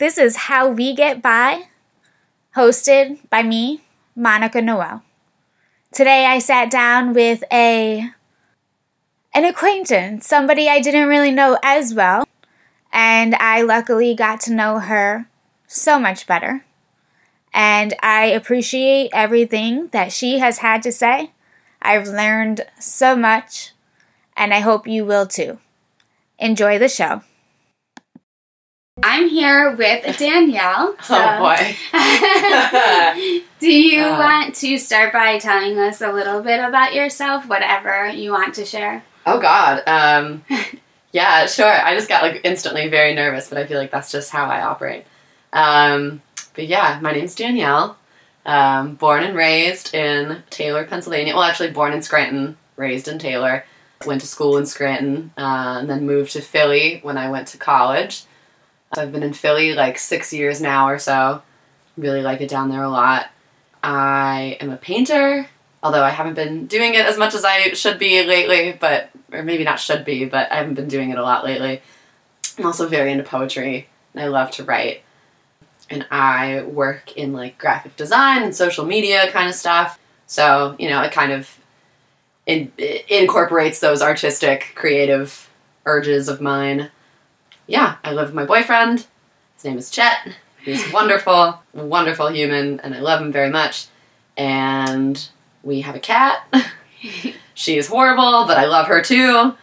This is How We Get By, hosted by me, Monica Noel. Today I sat down with a an acquaintance, somebody I didn't really know as well, and I luckily got to know her so much better. And I appreciate everything that she has had to say. I've learned so much, and I hope you will too. Enjoy the show. I'm here with Danielle. So. Oh boy. do you uh, want to start by telling us a little bit about yourself, whatever you want to share? Oh God. Um, yeah, sure. I just got like instantly very nervous, but I feel like that's just how I operate. Um, but yeah, my name's Danielle. Um, born and raised in Taylor, Pennsylvania. Well, actually, born in Scranton, raised in Taylor. Went to school in Scranton, uh, and then moved to Philly when I went to college. I've been in Philly like six years now or so. Really like it down there a lot. I am a painter, although I haven't been doing it as much as I should be lately, but or maybe not should be, but I haven't been doing it a lot lately. I'm also very into poetry, and I love to write. And I work in like graphic design and social media kind of stuff. So, you know, it kind of in, it incorporates those artistic, creative urges of mine. Yeah, I live with my boyfriend. His name is Chet. He's wonderful, wonderful human, and I love him very much. And we have a cat. she is horrible, but I love her too.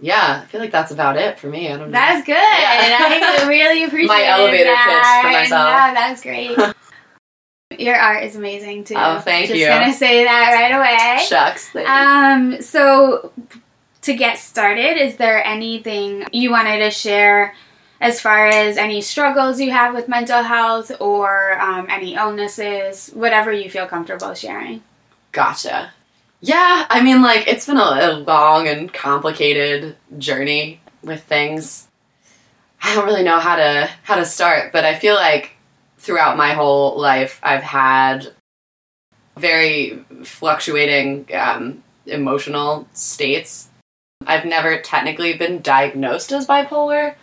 Yeah, I feel like that's about it for me. I don't know. That's good. Yeah. I really appreciate my elevator that. pitch for myself. Yeah, that's great. Your art is amazing too. Oh, thank Just you. Just gonna say that right away. Shucks. Thanks. Um. So, to get started, is there anything you wanted to share? As far as any struggles you have with mental health or um, any illnesses, whatever you feel comfortable sharing. Gotcha. Yeah, I mean, like, it's been a, a long and complicated journey with things. I don't really know how to how to start, but I feel like throughout my whole life, I've had very fluctuating um, emotional states. I've never technically been diagnosed as bipolar,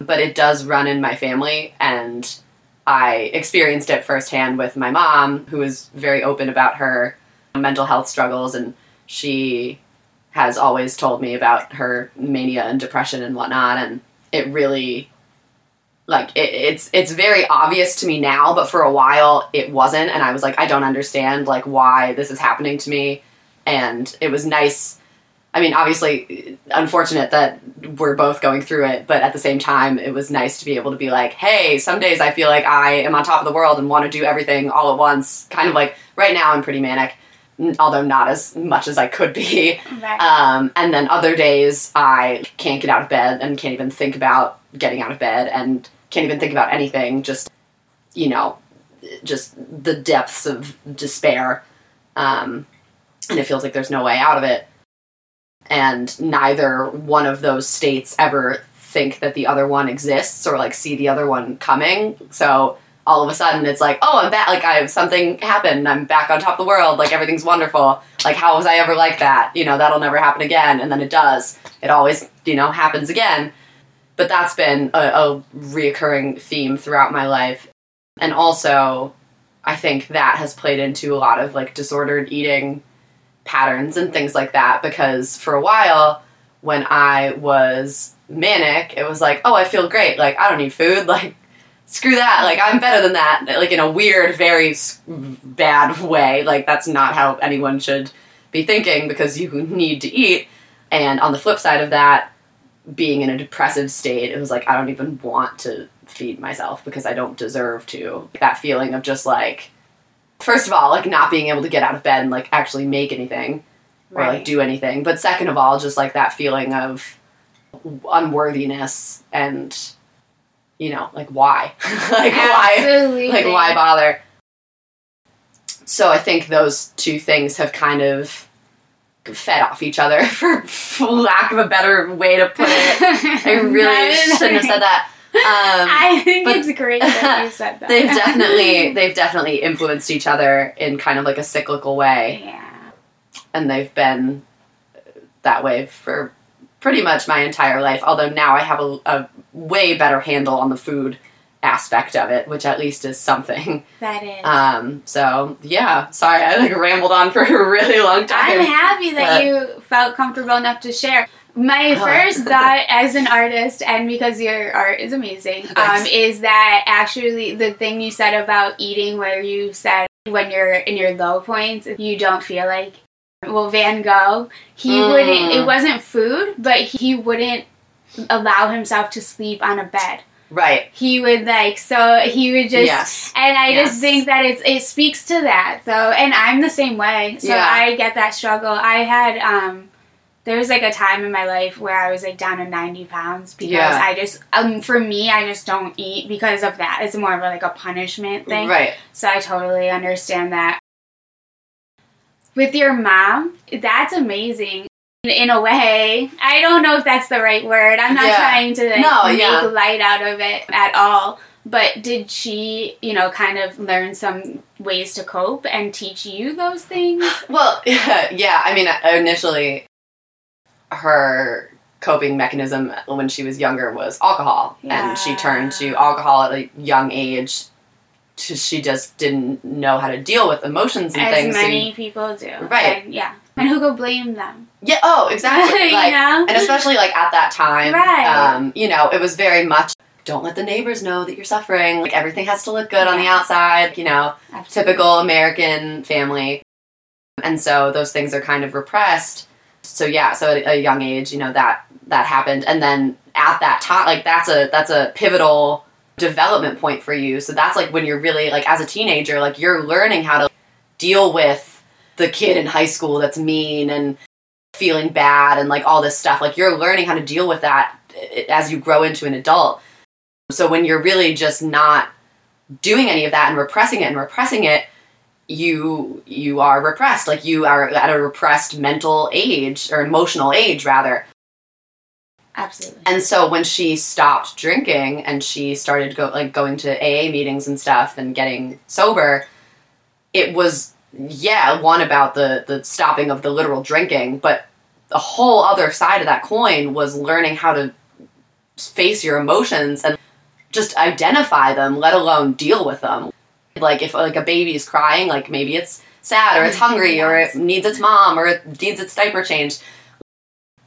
but it does run in my family, and I experienced it firsthand with my mom, who was very open about her mental health struggles, and she has always told me about her mania and depression and whatnot, and it really like it, it's it's very obvious to me now but for a while it wasn't and i was like i don't understand like why this is happening to me and it was nice i mean obviously unfortunate that we're both going through it but at the same time it was nice to be able to be like hey some days i feel like i am on top of the world and want to do everything all at once kind of like right now i'm pretty manic although not as much as I could be. Right. Um, and then other days I can't get out of bed and can't even think about getting out of bed and can't even think about anything. Just, you know, just the depths of despair. Um, and it feels like there's no way out of it. And neither one of those states ever think that the other one exists or like see the other one coming. So all of a sudden it's like, oh, I'm back. Like I have something happened. I'm back on top of the world. Like everything's wonderful. Like how was I ever like that? You know, that'll never happen again. And then it does. It always, you know, happens again. But that's been a, a reoccurring theme throughout my life. And also, I think that has played into a lot of like disordered eating patterns and things like that because for a while when I was manic, it was like, oh, I feel great. Like, I don't need food. Like, screw that. Like i'm better than that. Like in a weird very bad way. Like that's not how anyone should be thinking because you need to eat. And on the flip side of that being in a depressive state it was like i don't even want to feed myself because i don't deserve to. That feeling of just like first of all like not being able to get out of bed and like actually make anything or Right. like do anything. But second of all just like that feeling of unworthiness and you know like why? Like why? Like why bother? So i think those two things have kind of fed off each other for, for lack of a better way to put it. I really shouldn't have said that um, I think it's great that you said that. they've definitely they've definitely influenced each other in kind of like a cyclical way yeah. and they've been that way for pretty much my entire life although now i have a, a way better handle on the food aspect of it, which at least is something. That is. Um, so yeah, sorry, I like rambled on for a really long time. I'm happy that you felt comfortable enough to share. My Oh. first thought as an artist, and because your art is amazing, um, is that actually the thing you said about eating, where you said when you're in your low points, you don't feel like. Well, Van Gogh, he Mm. wouldn't. It wasn't food, but he wouldn't allow himself to sleep on a bed. right. He would like so he would just yes. and I Yes. just think that it's it speaks to that though, and I'm the same way. So Yeah. I get that struggle. I had um, there was like a time in my life where I was like down to ninety pounds because Yeah. I just um for me I just don't eat because of that. It's more of a, like a punishment thing. Right. So I totally understand that. With your mom, that's amazing. In a way, I don't know if that's the right word. I'm not Yeah. trying to No, make yeah. light out of it at all. But did she, you know, kind of learn some ways to cope and teach you those things? Well, yeah, yeah. I mean, initially, her coping mechanism when she was younger was alcohol, and she turned to alcohol at a young age. To, she just didn't know how to deal with emotions and As things. so many you- people do. Right. And, yeah. And who could blame them? yeah. Oh, exactly. you know? and especially like at that time, Right. um, you know, it was very much. Don't let the neighbors know that you're suffering. Like everything has to look good on the outside. You know, Absolutely. typical American family. And so those things are kind of repressed. So yeah, so at a young age, you know, that that happened and then at that time like that's a that's a pivotal development point for you. So that's like when you're really like as a teenager, like you're learning how to deal with the kid in high school that's mean and feeling bad and like all this stuff. Like you're learning how to deal with that eh, as you grow into an adult. So when you're really just not doing any of that and repressing it and repressing it, you you are repressed. Like you are at a repressed mental age or emotional age rather. Absolutely. And so when she stopped drinking and she started go like going to AA meetings and stuff and getting sober, it was yeah, one about the the stopping of the literal drinking, but the whole other side of that coin was learning how to face your emotions and just identify them, let alone deal with them. Like if like a baby's crying, like maybe it's sad or it's hungry or it needs its mom or it needs its diaper changed.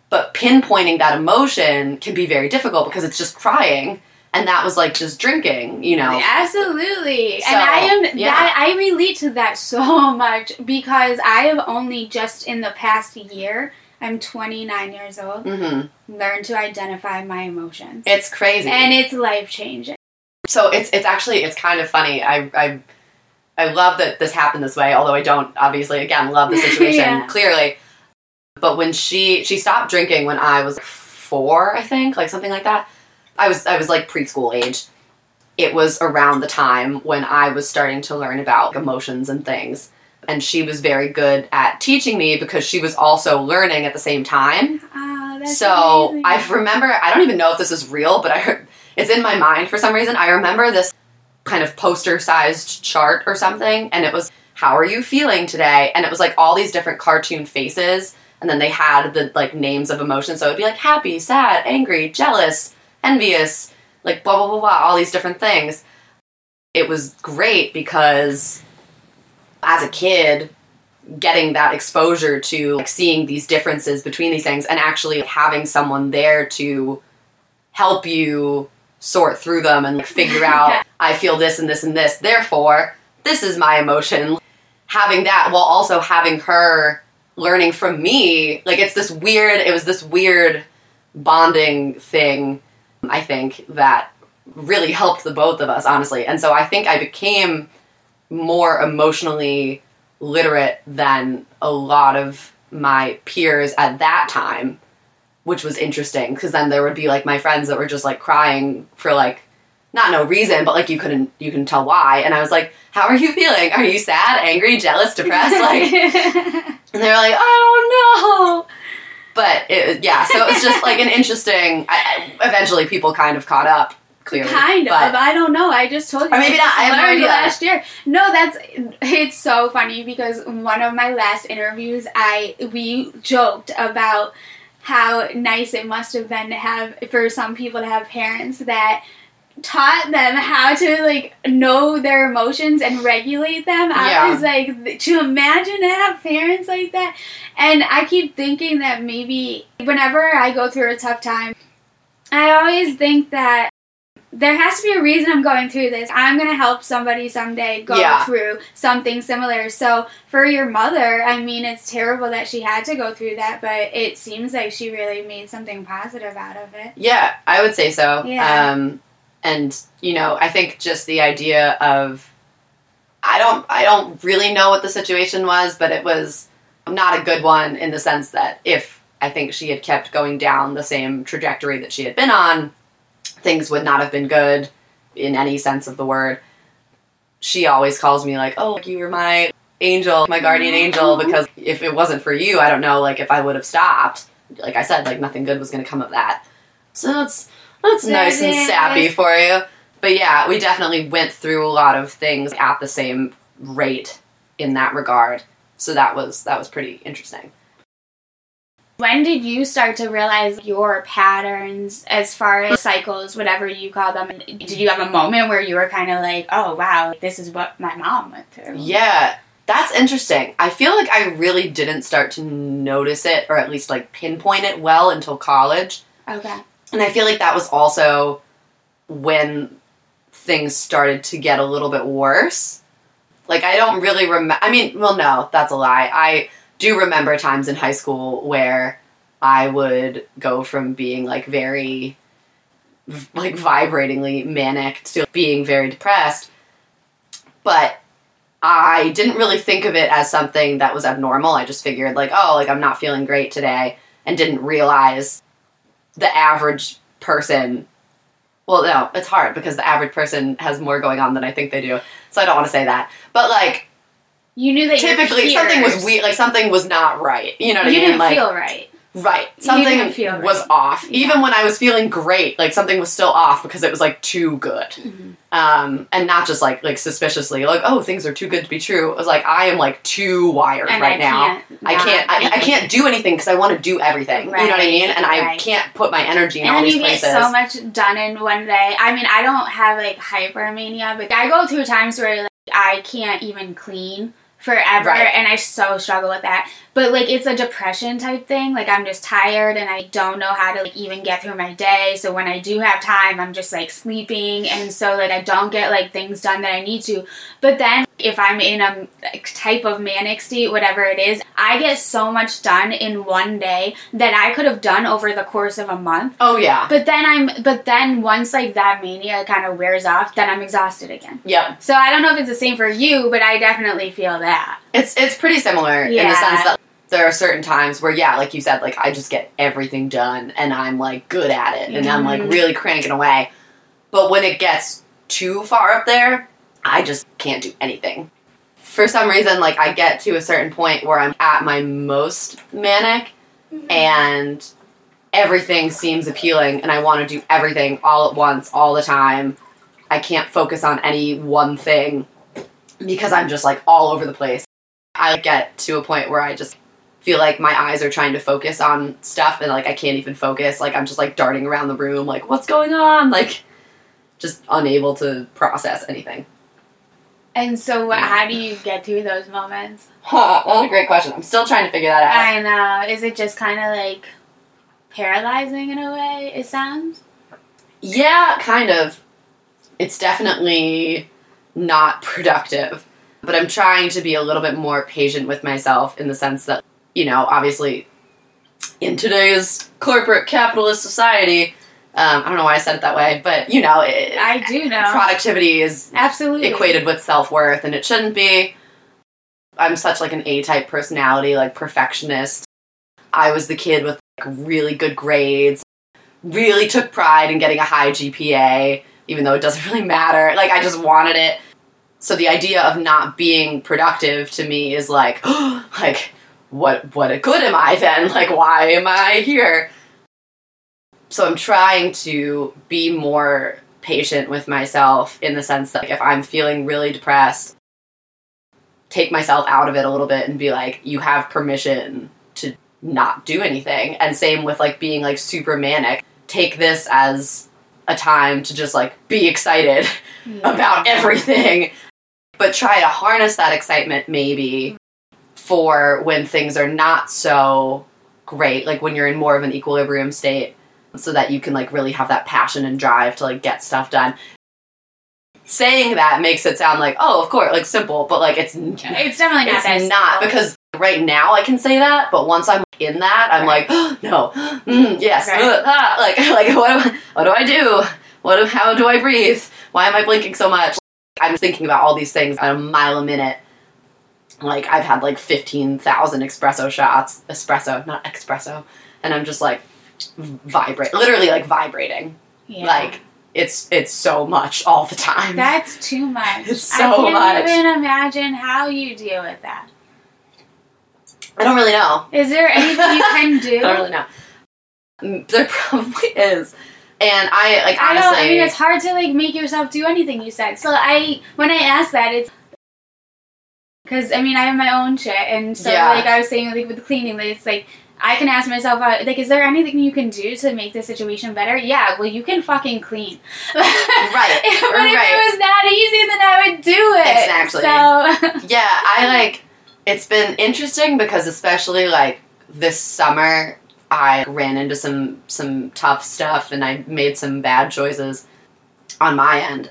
But pinpointing that emotion can be very difficult because it's just crying and that was like just drinking, you know. Absolutely. So, and I am yeah. that I relate to that so much because I have only just in the past year, I'm 29 years old, Mhm. learned to identify my emotions. It's crazy. and it's life changing. So it's it's actually it's kind of funny. I I I love that this happened this way, although I don't obviously again love the situation Yeah. clearly. But when she she stopped drinking when I was 4, I think, like something like that. I was I was like preschool age. It was around the time when I was starting to learn about emotions and things. And she was very good at teaching me because she was also learning at the same time. Oh, that's So amazing. I remember, I don't even know if this is real, but I heard, it's in my mind for some reason. I remember this kind of poster sized chart or something, and it was, How are you feeling today? And it was like all these different cartoon faces, and then they had the like names of emotions. So it would be like happy, sad, angry, jealous, envious, like blah, blah, blah, blah, all these different things. It was great because as a kid, getting that exposure to like seeing these differences between these things and actually having someone there to help you sort through them and like, figure out I feel this and this and this. Therefore this is my emotion. Having that while also having her learning from me like it's this weird it was this weird bonding thing I think that really helped the both of us honestly. And so I think I became more emotionally literate than a lot of my peers at that time, which was interesting because then there would be like my friends that were just like crying for like not no reason, but like you couldn't you can tell why. And I was like, "How are you feeling? Are you sad, angry, jealous, depressed?" Like, and they were like, "I don't know." But it, yeah, so it was just like an interesting. I, I- eventually, people kind of caught up. Clearly, Kind but- of. I don't know. I just told you. Or maybe I not. I have no last year. No, that's it's so funny because one of my last interviews, I we joked about how nice it must have been to have for some people to have parents that taught them how to like know their emotions and regulate them. I Yeah. was like to imagine to have parents like that. And I keep thinking that maybe whenever I go through a tough time, I always think that there has to be a reason I'm going through this. I'm going to help somebody someday go Yeah. through something similar. So, for your mother, I mean, it's terrible that she had to go through that, but it seems like she really made something positive out of it. Yeah, I would say so. Yeah. Um, and you know, I think just the idea of I don't I don't really know what the situation was, but it was not a good one in the sense that if I think she had kept going down the same trajectory that she had been on, things would not have been good in any sense of the word. She always calls me like, "Oh, you were my angel, my guardian angel," because if it wasn't for you, I don't know, like if I would have stopped. Like I said, like nothing good was going to come of that. So that's that's That nice and sappy for you. But yeah, we definitely went through a lot of things at the same rate in that regard. So that was that was pretty interesting. When did you start to realize your patterns as far as cycles, whatever you call them? Did you have a moment where you were kind of like, oh, wow, this is what my mom went through? Yeah, that's interesting. I feel like I really didn't start to notice it or at least like pinpoint it well until college. Okay. And I feel like that was also when things started to get a little bit worse. Like, I don't really remember. I mean, well, no, that's a lie. I do remember times in high school where I would go from being like very, like, vibratingly manic to being very depressed. But I didn't really think of it as something that was abnormal. I just figured, like, oh, like, I'm not feeling great today, and didn't realize the average person well no it's hard because the average person has more going on than i think they do so i don't want to say that but like You knew that typically something was weird like something was not right you know what You i mean didn't like feel right. right you something feel right. was off Yeah. even when i was feeling great like something was still off because it was like too good Mhm. um and not just like like suspiciously like oh things are too good to be true it was like i am like too wired And right I now can't I can't. I, I can't do anything because I want to do everything. you know what I mean? And I can't put my energy in And all these you places. get so much done in one day. I mean, I don't have like hypermania, but I go through times where like, I can't even clean forever, Right. and I so struggle with that. But like, it's a depression type thing. Like, I'm just tired, and I don't know how to like even get through my day. So when I do have time, I'm just like sleeping, and so like I don't get like things done that I need to. But then if I'm in a type of manic state, whatever it is, I get so much done in one day that I could have done over the course of a month. oh yeah. But then I'm but then once like that mania kind of wears off, then I'm exhausted again. Yep. So I don't know if it's the same for you, but I definitely feel that. It's it's pretty similar in the sense that there are certain times where yeah, like you said, like I just get everything done and I'm like good at it and I'm like Mhm. really cranking away. But when it gets too far up there, I just can't do anything. For some reason, like I get to a certain point where I'm at my most manic and everything seems appealing and I want to do everything all at once, all the time. I can't focus on any one thing because I'm just like all over the place. I get to a point where I just feel like my eyes are trying to focus on stuff and like I can't even focus. Like I'm just like darting around the room, like, what's going on? Like, just unable to process anything. And so what, how do you get through those moments? Huh, that's a great question. I'm still trying to figure that out. I know. Is it just kind of like paralyzing in a way? It sounds. Yeah, kind of. It's definitely not productive. But I'm trying to be a little bit more patient with myself in the sense that, you know, obviously in today's corporate capitalist society, um, I don't know why I said it that way, but, you know, it, I do know. productivity is Absolutely. equated with self-worth and it shouldn't be. I'm such like an A-type personality, like perfectionist. I was the kid with like really good grades, really took pride in getting a high GPA, even though it doesn't really matter. Like I just wanted it. So the idea of not being productive to me is like, like what what good am I then? Like why am I here? So I'm trying to be more patient with myself in the sense that like, if I'm feeling really depressed, take myself out of it a little bit and be like, you have permission to not do anything. And same with like being like super manic. Take this as a time to just like be excited about everything, but try to harness that excitement maybe for when things are not so great, like when you're in more of an equilibrium state, so that you can like really have that passion and drive to like get stuff done. Saying that makes it sound like, oh, of course, like simple, but like it's It's definitely not it's not because right now I can say that, but once I'm in that, I'm Right. like, no, mm, yes, Right. uh, ah, like, like what do, what do I do? What do, how do I breathe? Why am I blinking so much? I'm thinking about all these things at a mile a minute. Like I've had like fifteen thousand espresso shots, espresso, not espresso, and I'm just like vibrate, literally like vibrating. Yeah. Like it's it's so much all the time. That's too much. It's I can't much. even imagine how you deal with that. I don't really know. Is there anything you can do? I don't really know. Mm, There probably is. And I like I honestly don't. I mean, it's hard to like make yourself do anything. You said so. I when I asked that, it's because I mean I have my own shit, and so Yeah. like I was saying like with the cleaning, like, it's like I can ask myself uh, like, is there anything you can do to make this situation better? Yeah, well, you can fucking clean. Right, but right. if it was that easy, then I would do it. Exactly. So yeah, I like it's been interesting because especially like this summer I ran into some some tough stuff and I made some bad choices on my end.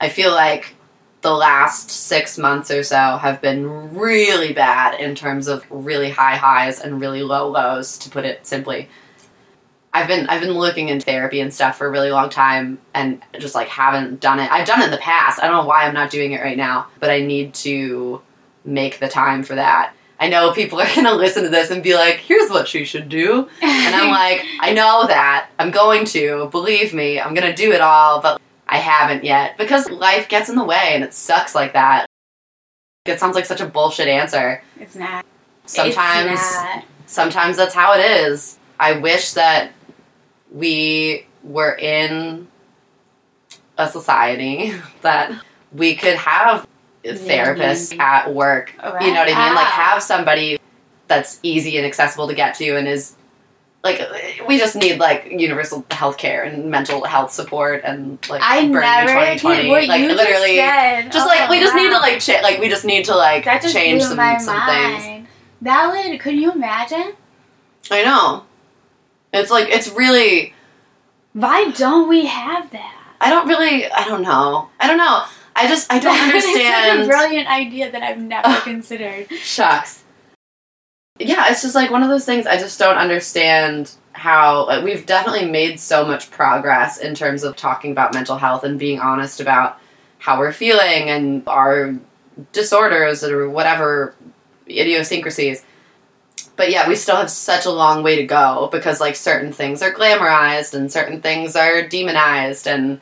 I feel like the last 6 months or so have been really bad in terms of really high highs and really low lows to put it simply. I've been I've been looking in therapy and stuff for a really long time and just like haven't done it. I've done it in the past. I don't know why I'm not doing it right now, but I need to make the time for that. I know people are going to listen to this and be like, "Here's what she should do." And I'm like, "I know that. I'm going to. Believe me. I'm going to do it all, but I haven't yet because life gets in the way and it sucks like that." It sounds like such a bullshit answer. it's not. Sometimes it's not. sometimes that's how it is. I wish that we were in a society that we could have therapists Mhm. at work. Right. You know what I mean? Like Ah. have somebody that's easy and accessible to get to and is like we just need like universal health care and mental health support and like I Bernie never 2020. get what like you literally just said. just Oh, like we just need to like cha- like we just need to like that just change blew some my some things. mind. That would. Could you imagine? I know. It's like it's really Why don't we have that? I don't really I don't know. I don't know. I just I don't understand. Is such a brilliant idea that I've never considered. Shucks. Yeah, it's just like one of those things I just don't understand how like, we've definitely made so much progress in terms of talking about mental health and being honest about how we're feeling and our disorders or whatever idiosyncrasies. But yeah, we still have such a long way to go because like certain things are glamorized and certain things are demonized and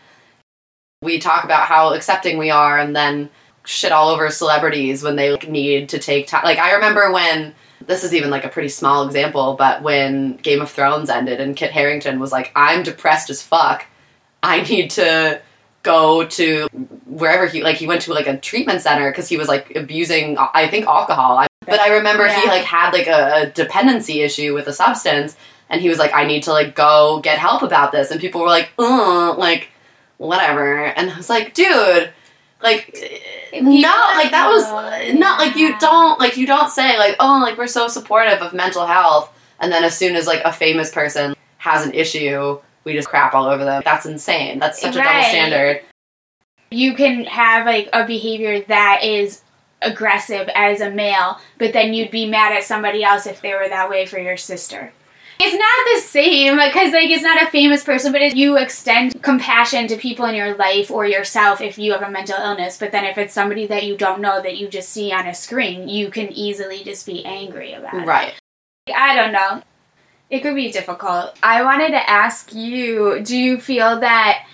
we talk about how accepting we are and then shit all over celebrities when they like, need to take time. Like I remember when this is even like a pretty small example, but when Game of Thrones ended and Kit Harington was like, "I'm depressed as fuck. I need to go to wherever he like he went to like a treatment center because he was like abusing I think alcohol." But I remember he like had like a, a dependency issue with a substance, and he was like, "I need to like go get help about this," and people were like, "Uh, like." Whatever, and I was like, dude, like no, like that was not like you don't like you don't say like oh like we're so supportive of mental health and then as soon as like a famous person has an issue we just crap all over them. That's insane. That's such a double standard. You can have like a behavior that is aggressive as a male, but then you'd be mad at somebody else if they were that way for your sister. It's not the same because like it's not a famous person, but if you extend compassion to people in your life or yourself if you have a mental illness, but then if it's somebody that you don't know that you just see on a screen, you can easily just be angry about it. Right. I don't know. It could be difficult. I wanted to ask you do you feel that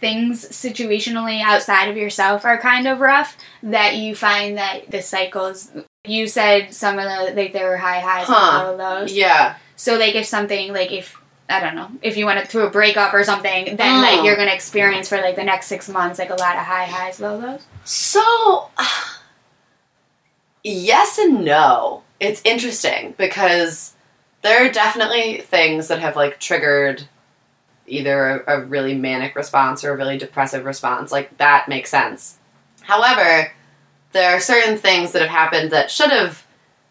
things situationally outside of yourself are kind of rough? That you find that the cycles, you said some of the, like there were high highs Huh. and low lows. Yeah. So, like, if something, like, if, I don't know, if you went through a breakup or something, then, Mm. like, you're going to experience for, like, the next six months, like, a lot of high highs, low lows? So, yes and no. It's interesting because there are definitely things that have like triggered either a, a really manic response or a really depressive response. Like that makes sense. However, there are certain things that have happened that should have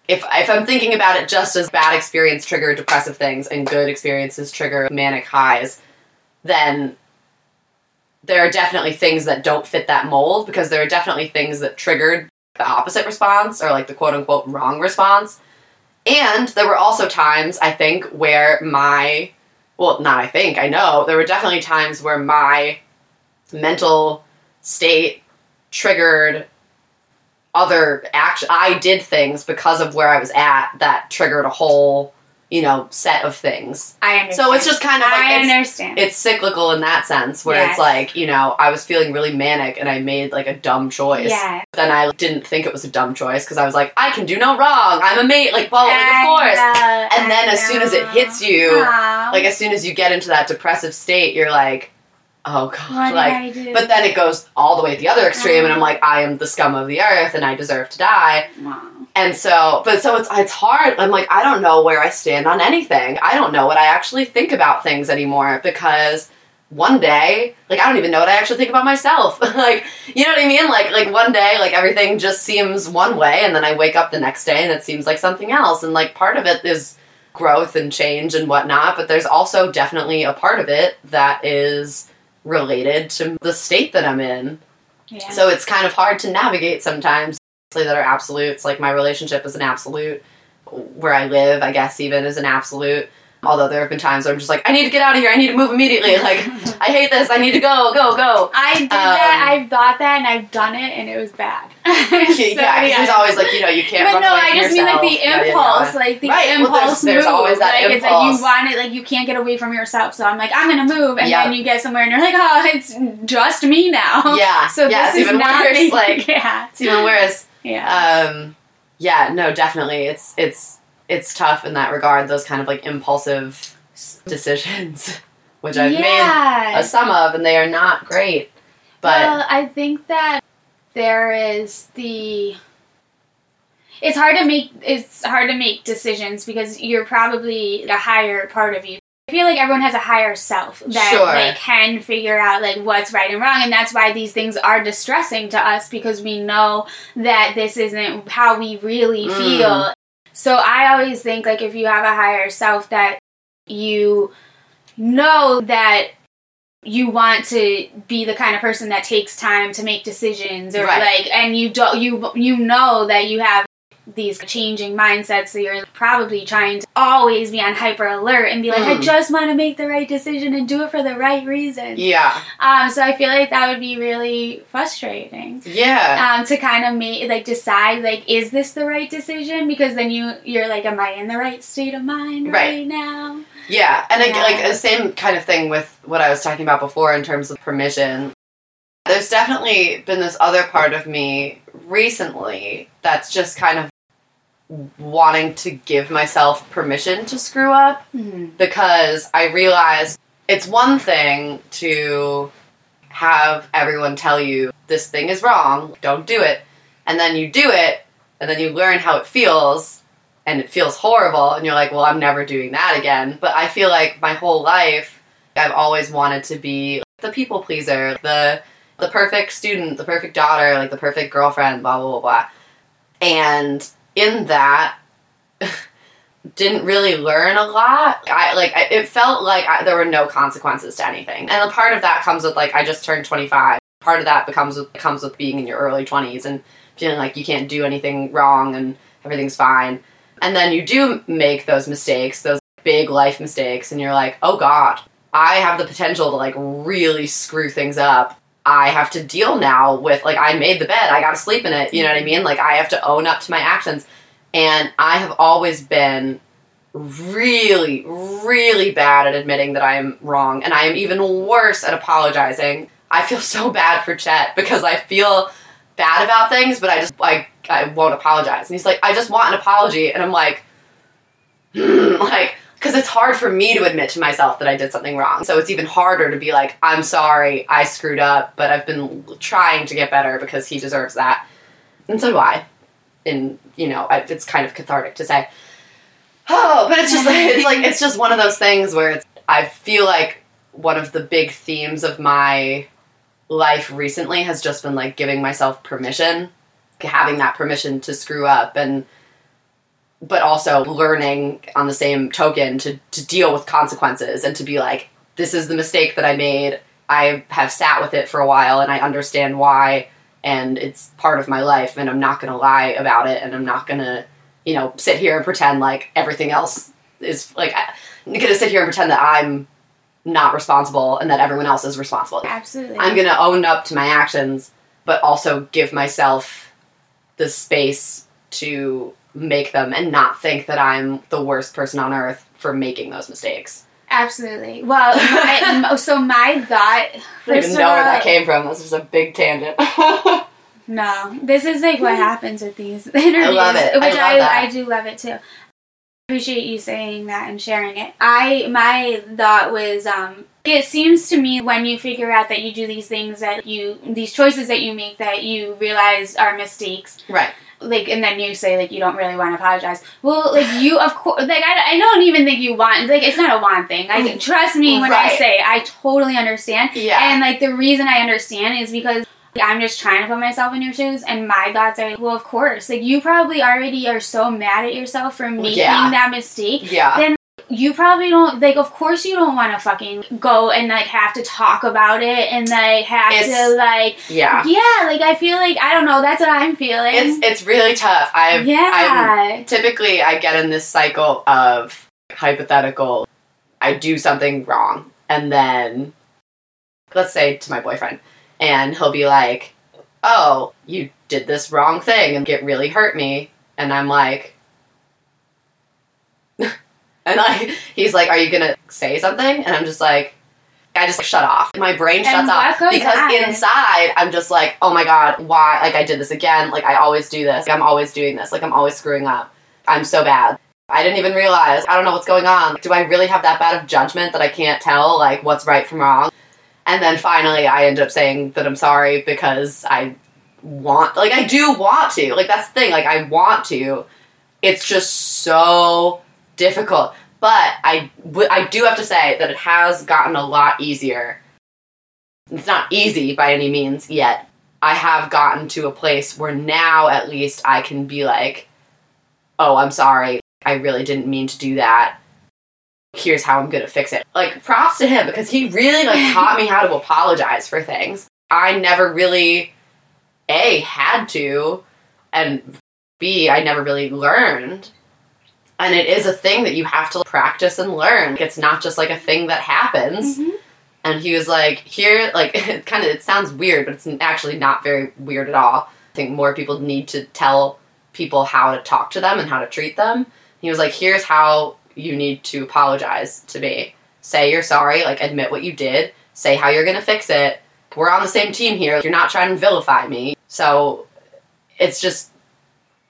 if if I'm thinking about it just as bad experience trigger depressive things and good experiences trigger manic highs, then there are definitely things that don't fit that mold because there are definitely things that triggered the opposite response or like the quote unquote wrong response. And there were also times I think where my well, not I think, I know, there were definitely times where my mental state triggered other action I did things because of where I was at that triggered a whole, you know, set of things. I understand. So it's just kind of like I it's, understand. it's cyclical in that sense where Yes. it's like, you know, I was feeling really manic and I made like a dumb choice. yeah. Then I didn't think it was a dumb choice because I was like, I can do no wrong. I'm a mate. Like, well, like, of course. know, And then I as soon as it hits you, Aw. Like as soon as you get into that depressive state, you're like, oh god, like did I do? but then it goes all the way to the other extreme, and I'm like, I am the scum of the earth, and I deserve to die. Wow. And so, but so it's it's hard. I'm like, I don't know where I stand on anything. I don't know what I actually think about things anymore because one day, like I don't even know what I actually think about myself. like, you know what I mean? Like like one day, like everything just seems one way, and then I wake up the next day and it seems like something else. And like part of it is growth and change and whatnot, but there's also definitely a part of it that is related to the state that I'm in. Yeah. So it's kind of hard to navigate sometimes. That are absolutes. Like my relationship is an absolute. Where I live, I guess, even is an absolute. Although there have been times where I'm just like, I need to get out of here. I need to move immediately. Like, I hate this. I need to go, go, go. I did Um, that. I've thought that, and I've done it, and it was bad. yeah, So, because there's always like, you know, you can't But no, I just mean like the yourself, impulse, like the Right, well, impulse there's- there's move. always that like it's like impulse. you want it, like you can't get away from yourself. So I'm like, I'm gonna move, and Yep. then you get somewhere, and you're like, oh, it's just me now. Yeah, So yeah, this is even not worse, me. like- yeah, It's even worse. yeah. Um, yeah, no, definitely. It's it's it's tough in that regard. Those kind of like impulsive decisions, which I've made a some of, and they are not great. But well, I think that there is the. It's hard to make it's hard to make decisions because you're probably a higher part of you. I feel like everyone has a higher self that Sure. like can figure out like what's right and wrong, and that's why these things are distressing to us because we know that this isn't how we really Mm. feel. So I always think like if you have a higher self that you know that you want to be the kind of person that takes time to make decisions or Right. like and you don't you you know that you have these changing mindsets so you're probably trying to always be on hyper alert and be like I Mm. just want to make the right decision and do it for the right reason. yeah, Um so I feel like that would be really frustrating yeah, um, to kind of make like decide like is this the right decision because then you you're like am I in the right state of mind right, Right. now yeah. And like, Yeah. like the same kind of thing with what I was talking about before in terms of permission. There's definitely been this other part of me recently that's just kind of wanting to give myself permission to screw up. Mm-hmm. because I realized it's one thing to have everyone tell you this thing is wrong, don't do it, and then you do it, and then you learn how it feels, and it feels horrible, and you're like, well, I'm never doing that again. But I feel like my whole life, I've always wanted to be the people pleaser, the the perfect student, the perfect daughter, like the perfect girlfriend, blah blah blah blah. And in that, didn't really learn a lot. I like I, it felt like I, there were no consequences to anything, and a part of that comes with like I just turned twenty five. Part of that becomes with, comes with being in your early twenties and feeling like you can't do anything wrong and everything's fine. And then you do make those mistakes, those big life mistakes, and you're like, oh god, I have the potential to like really screw things up. I have to deal now with like I made the bed, I got to sleep in it. You know what I mean? Like I have to own up to my actions. And I have always been really, really bad at admitting that I am wrong, and I am even worse at apologizing. I feel so bad for Chet because I feel bad about things, but I just like I won't apologize. And he's like, I just want an apology, and I'm like, like because it's hard for me to admit to myself that I did something wrong. So it's even harder to be like, I'm sorry, I screwed up, but I've been trying to get better because he deserves that, and so do I. And you know, I, it's kind of cathartic to say. Oh, but it's just like it's like it's just one of those things where it's I feel like one of the big themes of my life recently has just been like giving myself permission, having that permission to screw up and but also learning on the same token to, to deal with consequences and to be like, this is the mistake that I made. I have sat with it for a while and I understand why and it's part of my life and I'm not gonna lie about it and I'm not gonna, you know, sit here and pretend like everything else is like I'm gonna sit here and pretend that I'm not responsible and that everyone else is responsible. Absolutely. I'm gonna own up to my actions, but also give myself the space to make them and not think that I'm the worst person on earth for making those mistakes. Absolutely. Well, my, so my thought. I don't even know where that came from. This was a big tangent. No, this is like what happens with these interviews, love it. I which love I, that. I do love it too. Appreciate you saying that and sharing it. I my thought was um it seems to me when you figure out that you do these things that you these choices that you make that you realize are mistakes right. Like and then you say like you don't really want to apologize. Well like you of course like I, I don't even think you want like it's not a want thing. Like mm. trust me when i say i totally understand. Yeah. and like the reason i understand is because i'm just trying to put myself in your shoes and my thoughts are well of course. Like you probably already are so mad at yourself for making Yeah. that mistake. Yeah. then you probably don't like of course you don't want to fucking go and like have to talk about it and like have It's- to like yeah. yeah like i feel like i don't know that's what i'm feeling It's it's really tough. I've I'm, yeah typically I get in this cycle of hypothetical I do something wrong and then let's say to my boyfriend and he'll be like, "Oh, you did this wrong thing and it really hurt me." And I'm like like he's like, "Are you to say something?" And I'm just like I just like, shut off. My brain shuts off because on? inside I'm just like, "Oh my god, why? Like I did this again. Like I always do this. I'm always doing this. Like I'm always screwing up. I'm so bad." I didn't even realize. I don't know what's going on. Do I really have that bad of judgment that I can't tell like what's right from wrong? And then finally I end up saying that I'm sorry because I want like I do want to. Like that's the thing. Like I want to. It's just so difficult. But I w- I do have to say that it has gotten a lot easier. It's not easy by any means yet. I have gotten to a place where now at least I can be like, "Oh, I'm sorry. I really didn't mean to do that. Here's how I'm going to fix it." Like props to him because he really like taught me how to apologize for things. I never really a had to and b I never really learned. And it is a thing that you have to practice and learn. It's not just like a thing that happens. Mhm. And he was like, here, like, it kind of, it sounds weird, but it's actually not very weird at all. I think more people need to tell people how to talk to them and how to treat them. He was like, here's how you need to apologize to me. Say you're sorry, like, admit what you did, say how you're gonna fix it. We're on the same team here. You're not trying to vilify me. So it's just,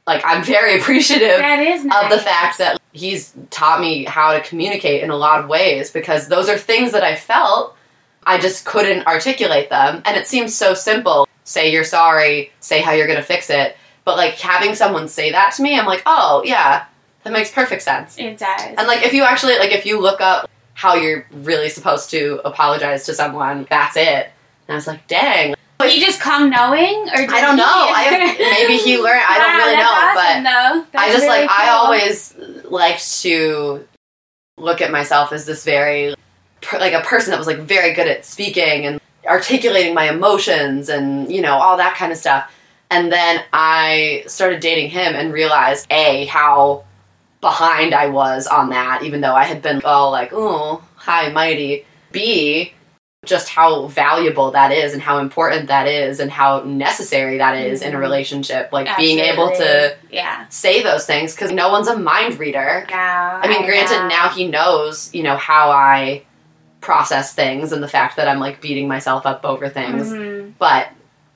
like, I'm very appreciative nice. of the fact that he's taught me how to communicate in a lot of ways because those are things that I felt I just couldn't articulate them. And it seems so simple. Say you're sorry say how you're going to fix it. But like having someone say that to me I'm like oh yeah that makes perfect sense. It does. and like if you actually like if you look up how you're really supposed to apologize to someone that's it. And I was like dang Did you just come knowing, or I don't know. I- maybe he learned- I don't Wow, really that's know, awesome, though. I just really like I always liked to look at myself as this very like a person that was like very good at speaking and articulating my emotions and you know all that kind of stuff. And then I started dating him and realized a how behind I was on that, even though I had been all like, "Oh, hi, mighty." B just how valuable that is and how important that is and how necessary that is in a Mhm. relationship like being able to yeah. say those things because no one's a mind reader. Now, I mean, granted, know. now he knows, you know, how I process things and the fact that I'm like beating myself up over things. Mhm. But,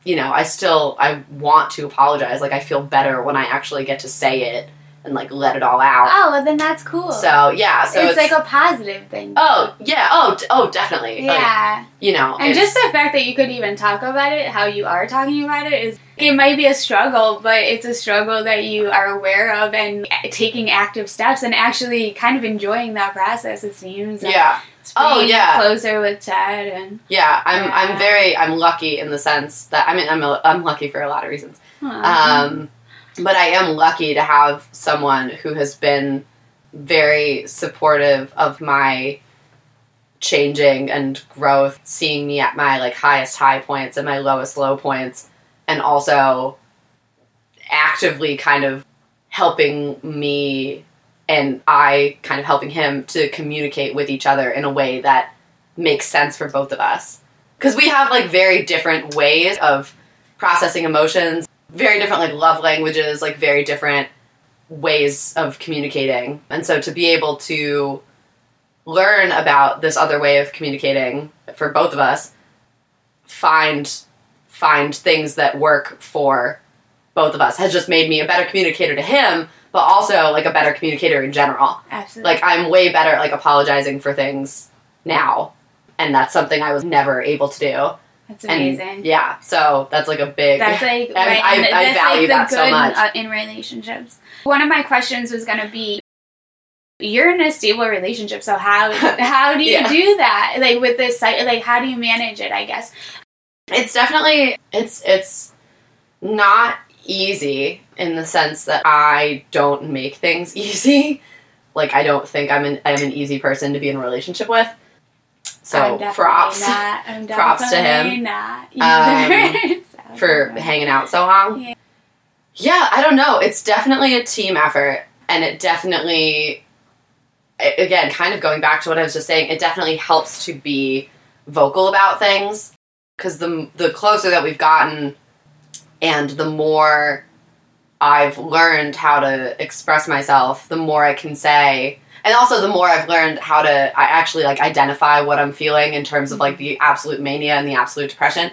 you know, I still I want to apologize. Like I feel better when I actually get to say it and like let it all out. Oh, well, then that's cool. So yeah, so it's, like a positive thing. oh yeah, oh d- oh definitely, Like, yeah. you know, and just the fact that you could even talk about it, how you are talking about it, is it might be a struggle, but it's a struggle that you are aware of and taking active steps and actually kind of enjoying that process. It seems. yeah, it's Oh, yeah. Closer with Ted and. yeah. I'm Yeah. I'm very I'm lucky in the sense that I mean I'm a, I'm lucky for a lot of reasons. Um, but I am lucky to have someone who has been very supportive of my changing and growth, seeing me at my like highest high points and my lowest low points, and also actively kind of helping me and I kind of helping him to communicate with each other in a way that makes sense for both of us. Because we have like very different ways of processing emotions, very different like love languages, like very different ways of communicating. And so to be able to learn about this other way of communicating for both of us, find find things that work for both of us has just made me a better communicator to him, but also like a better communicator in general. Absolutely. Like I'm way better at like apologizing for things now. And that's something I was never able to do. That's And amazing. yeah, so that's like a big That's like I- right, I- and I value like the that good so much. Uh, in relationships. One of my questions was going to be, you're in a stable relationship, so how how do you Yeah. do that? Like with this, site, like how do you manage it? I guess. it's definitely it's it's not easy in the sense that I don't make things easy. Like I don't think I'm an I'm an easy person to be in a relationship with. So props Not. Props to him. Not um, either. So, for hanging out so long. Yeah. Yeah, I don't know. It's definitely a team effort, and it definitely, again, kind of going back to what I was just saying, it definitely helps to be vocal about things because the the closer that we've gotten, and the more I've learned how to express myself, the more I can say. And also, the more I've learned how to, I actually like identify what I'm feeling in terms of like the absolute mania and the absolute depression.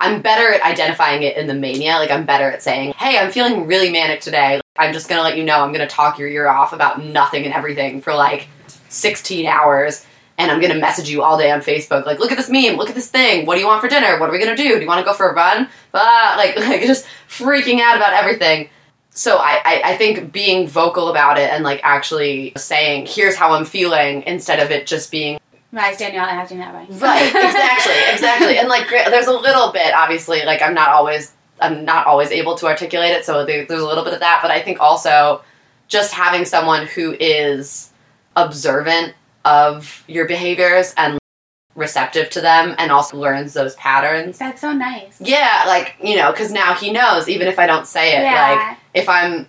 I'm better at identifying it in the mania. Like I'm better at saying, "Hey, I'm feeling really manic today. I'm just gonna let you know I'm gonna talk your ear off about nothing and everything for like 16 hours, and I'm gonna message you all day on Facebook. Like, look at this meme. Look at this thing. What do you want for dinner? What are we gonna do? Do you want to go for a run? Blah. Like, like just freaking out about everything. So I, I, I think being vocal about it and like actually saying, "Here's how I'm feeling," instead of it just being Why is Danielle acting that way? Right, exactly, exactly. And like, there's a little bit, obviously, like I'm not always, I'm not always able to articulate it, so there, there's a little bit of that. But I think also just having someone who is observant of your behaviors and receptive to them, and also learns those patterns. That's so nice. Yeah, like you know, because now he knows, even if I don't say it. Yeah. Like if I'm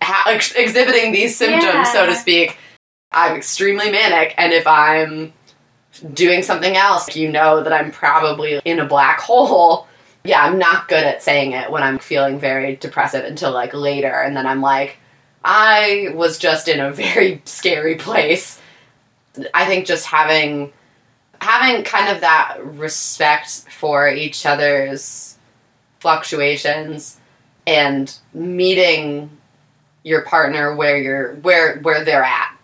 ha- ex- exhibiting these symptoms, so to speak, I'm extremely manic, and if I'm doing something else, you know that I'm probably in a black hole. Yeah, I'm not good at saying it when I'm feeling very depressive until like later, and then I'm like, I was just in a very scary place. I think just having having kind of that respect for each other's fluctuations and meeting your partner where you're where where they're at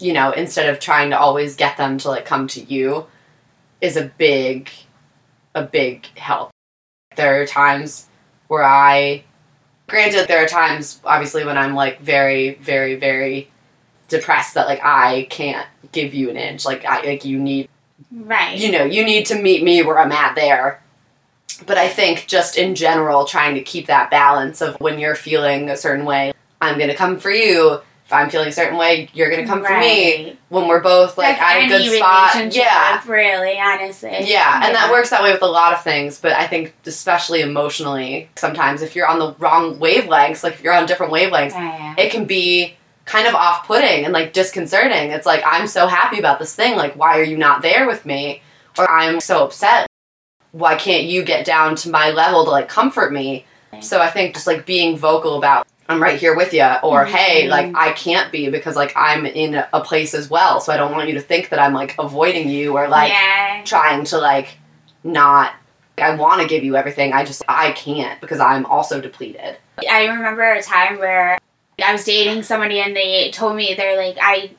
you know instead of trying to always get them to like come to you is a big a big help there are times where i granted there are times obviously when i'm like very very very depressed that like i can't give you an inch like i like you need Right. you know, you need to meet me where I'm at there. But I think just in general, trying to keep that balance of when you're feeling a certain way, I'm gonna come for you. If I'm feeling a certain way, you're gonna come for me. When we're both like at a good spot, yeah, Really, honestly. yeah, and that works that way with a lot of things. But I think especially emotionally, sometimes if you're on the wrong wavelengths, like if you're on different wavelengths, Yeah. it can be kind of off-putting and like disconcerting. It's like I'm so happy about this thing, like why are you not there with me? Or I'm so upset. Why can't you get down to my level to like comfort me? So I think just like being vocal about I'm right here with you or hey, Mhm. like I can't be because like I'm in a place as well. So I don't want you to think that I'm like avoiding you or like yeah. trying to like not I want to give you everything. I just I can't because I'm also depleted. I remember a time where I was dating somebody and they told me they're like I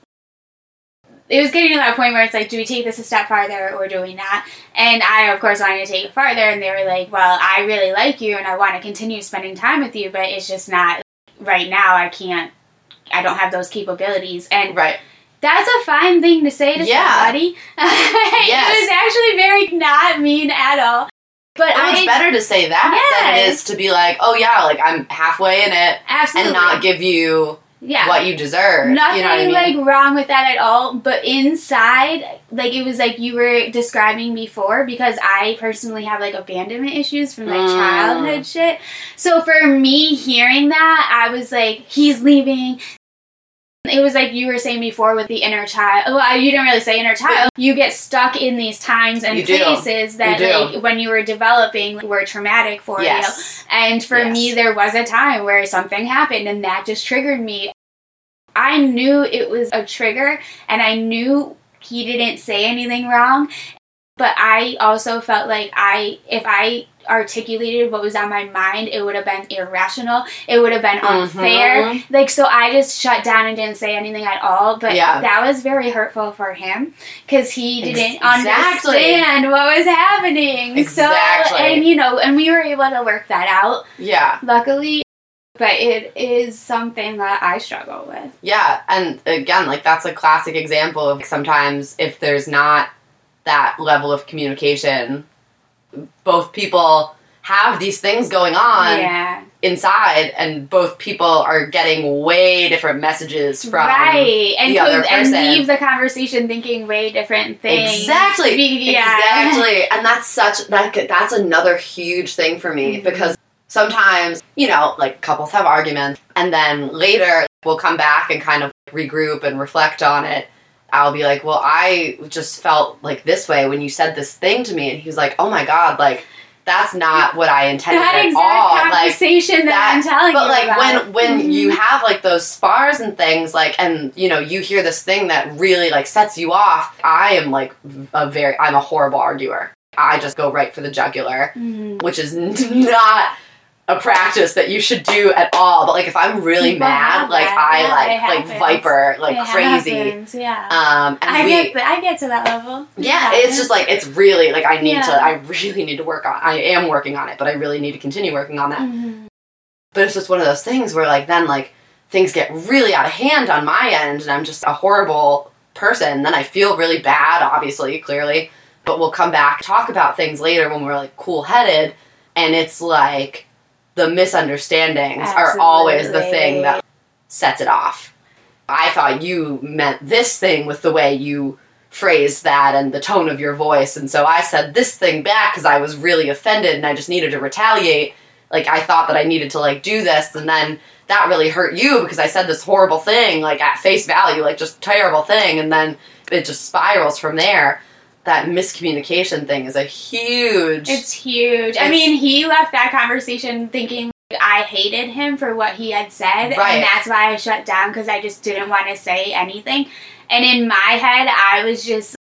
it was getting to that point where it's like, do we take this a step farther or do we not? And I, of course, wanted to take it farther. And they were like, well, I really like you and I want to continue spending time with you, but it's just not right now. I can't, I don't have those capabilities. And Right. that's a fine thing to say to Yeah. somebody. Yes. It was actually very not mean at all. But Well, I it's better to say that than it is to be like, oh yeah, like I'm halfway in it absolutely and not give you yeah. what you deserve. Nothing you know what I mean? like wrong with that at all, but inside, like it was like you were describing before, because I personally have like abandonment issues from like Mm. childhood shit. So for me hearing that, I was like, he's leaving. It was like you were saying before with the inner child. Well, you didn't really say inner child. You get stuck in these times and You places that, You like, when you were developing, were traumatic for you. yes. And for Yes. me, there was a time where something happened and that just triggered me. I knew it was a trigger and I knew he didn't say anything wrong. But I also felt like I, if I articulated what was on my mind, it would have been irrational. It would have been unfair. Mhm. Like, so I just shut down and didn't say anything at all. But Yeah. that was very hurtful for him because he didn't exactly. understand what was happening. Exactly. So, and you know, and we were able to work that out Yeah. luckily but it is something that i struggle with Yeah, and again, like that's a classic example of sometimes if there's not that level of communication, both people have these things going on yeah inside, and both people are getting way different messages from. right and, the other could- and person. leave the conversation thinking way different things Exactly. Be- yeah. Exactly. And that's such that that's another huge thing for me Mhm. because sometimes, you know, like couples have arguments and then later we'll come back and kind of regroup and reflect on it. I'll be like, "Well, I just felt like this way when you said this thing to me." And he was like, "Oh my god, like that's not what I intended that at all." Like conversation that, that- i'm telling but you like about. when when Mhm. you have like those spars and things like and you know you hear this thing that really like sets you off i am like a very i'm a horrible arguer i just go right for the jugular Mhm. which is not a practice that you should do at all but like if i'm really People mad like i Yeah, like like viper like It crazy happens, yeah um and I we get the, I get to that level. yeah, it's just like it's really like I need Yeah. to I really need to work on I am working on it, but I really need to continue working on that. Mhm. But it's just one of those things where like then like things get really out of hand on my end and I'm just a horrible person. Then I feel really bad, obviously, clearly. But we'll come back, talk about things later when we're like cool headed and it's like the misunderstandings are always the thing that sets it off. I thought you meant this thing with the way you phrased that and the tone of your voice, and so I said this thing back because I was really offended and I just needed to retaliate. Like I thought that I needed to like do this, and then that really hurt you because I said this horrible thing, like at face value, like just terrible thing, and then it just spirals from there. That miscommunication thing is a huge. It's huge. I mean, he left that conversation thinking I hated him for what he had said, Right. and that's why I shut down because I just didn't want to say anything. And in my head, I was just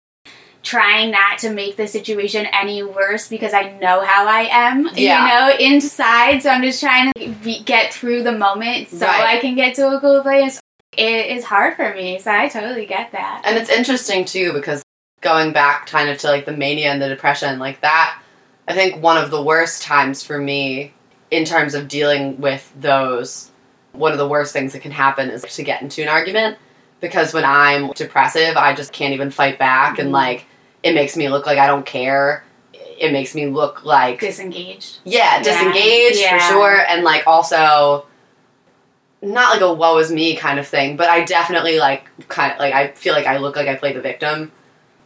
trying not to make the situation any worse because I know how I am, Yeah. you know, inside. So I'm just trying to be, get through the moment so Right. I can get to a cool place. It is hard for me, so I totally get that. And it's interesting too because going back kind of to like the mania and the depression, like that, I think one of the worst times for me in terms of dealing with those, one of the worst things that can happen is to get into an argument. Because when I'm depressive, I just can't even fight back and Mhm. like it makes me look like I don't care. It makes me look like Disengaged. yeah, disengaged Yeah. for sure, and like also not like a woe is me kind of thing, but I definitely like kind of like I feel like I look like I play the victim,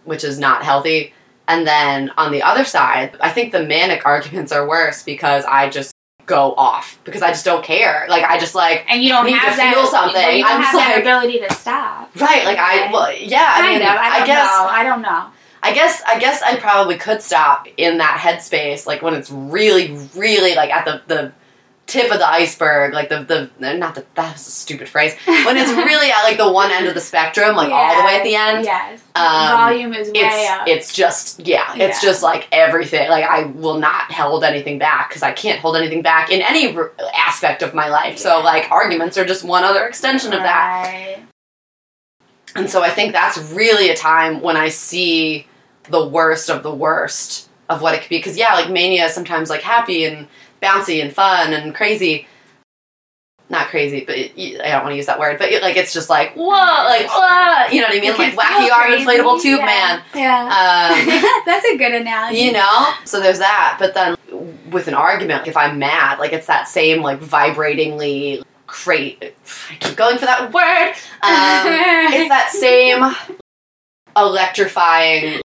which is not healthy. And then on the other side, I think the manic arguments are worse because I just go off because I just don't care. Like I just like And you don't Need have to that. feel something. You don't I'm have that like- ability to stop. right, like I well yeah, I kind mean. I, don't guess know. I don't know. I guess I guess I probably could stop in that headspace, like when it's really, really like at the the tip of the iceberg, like the the not that that's a stupid phrase. When it's really at like the one end of the spectrum, like all the way at the end. Yes. Um, Volume is way It's up. it's just yeah, it's Yeah. just like everything. Like I will not hold anything back because I can't hold anything back in any r- aspect of my life. So like arguments are just one other extension of that. And so I think that's really a time when I see the worst of the worst of what it could be. Because yeah, like mania is sometimes like happy and bouncy and fun and crazy. Not crazy, but it, I don't want to use that word. But it, like it's just like whoa, like whoa, you know what I mean? Like wacky arm inflatable tube yeah. man. Yeah. Um, That's a good analogy. you know so there's that but then with an argument if i'm mad like it's that same like vibratingly great i keep going for that word um, it's that same electrifying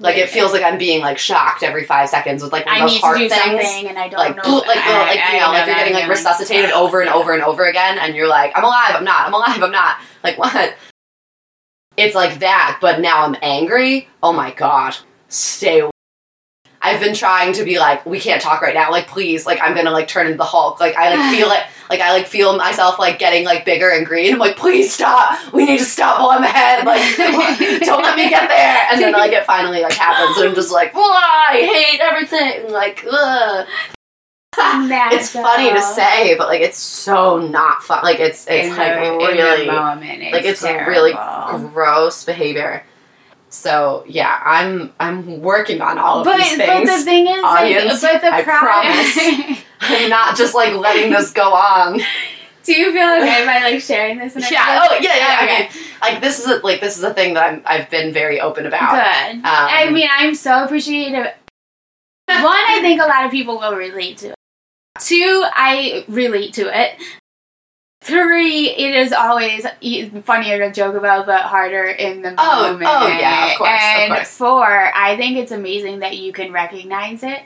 like it feels like i'm being like shocked every five seconds with like one I of those heart do things something, and I don't like, know. like, I- like, I you know like you're getting like resuscitated over and over and over again, and you're like, I'm alive, I'm not, I'm alive, I'm not. Like, what? It's like that, but now I'm angry. Oh my god, stay away. I've been trying to be like, we can't talk right now. Like, please, like, I'm gonna like turn into the Hulk. Like, I like feel it. Like, I like feel myself like getting like bigger and green. I'm like, please stop. We need to stop while I'm ahead. Like, don't let me get there. And then like it finally like happens, and I'm just like, "Whoa, I hate everything. Like, ugh. It's funny to say, but like it's so not fun. Like it's it's In like the really moment, it's like it's terrible. really gross behavior. So yeah, I'm I'm working on all of But, these but things. the thing is, audience, like, but the I problem. I'm not just like letting this go on. Do you feel okay by like sharing this? In a Yeah. Oh yeah. Yeah. Okay. I mean, like this is a, like this is a thing that I'm I've been very open about. Good. Um, I mean, I'm so appreciative. One, I think a lot of people will relate to it. Two, I relate to it. Three, it is always funnier to joke about, but harder in the Oh, oh moment. oh, yeah, of course, of And course. four, I think it's amazing that you can recognize it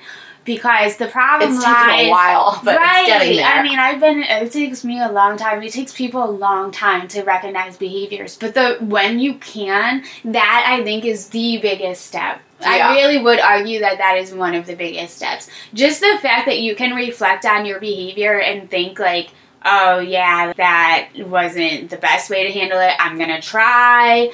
because the problem It's lies taken a while, but right. it's getting there. I mean, I've been. It takes me a long time. It takes people a long time to recognize behaviors, but the when you can, that I think is the biggest step. Yeah. I really would argue that that is one of the biggest steps. Just the fact that you can reflect on your behavior and think like. Oh yeah, that wasn't the best way to handle it. I'm gonna try.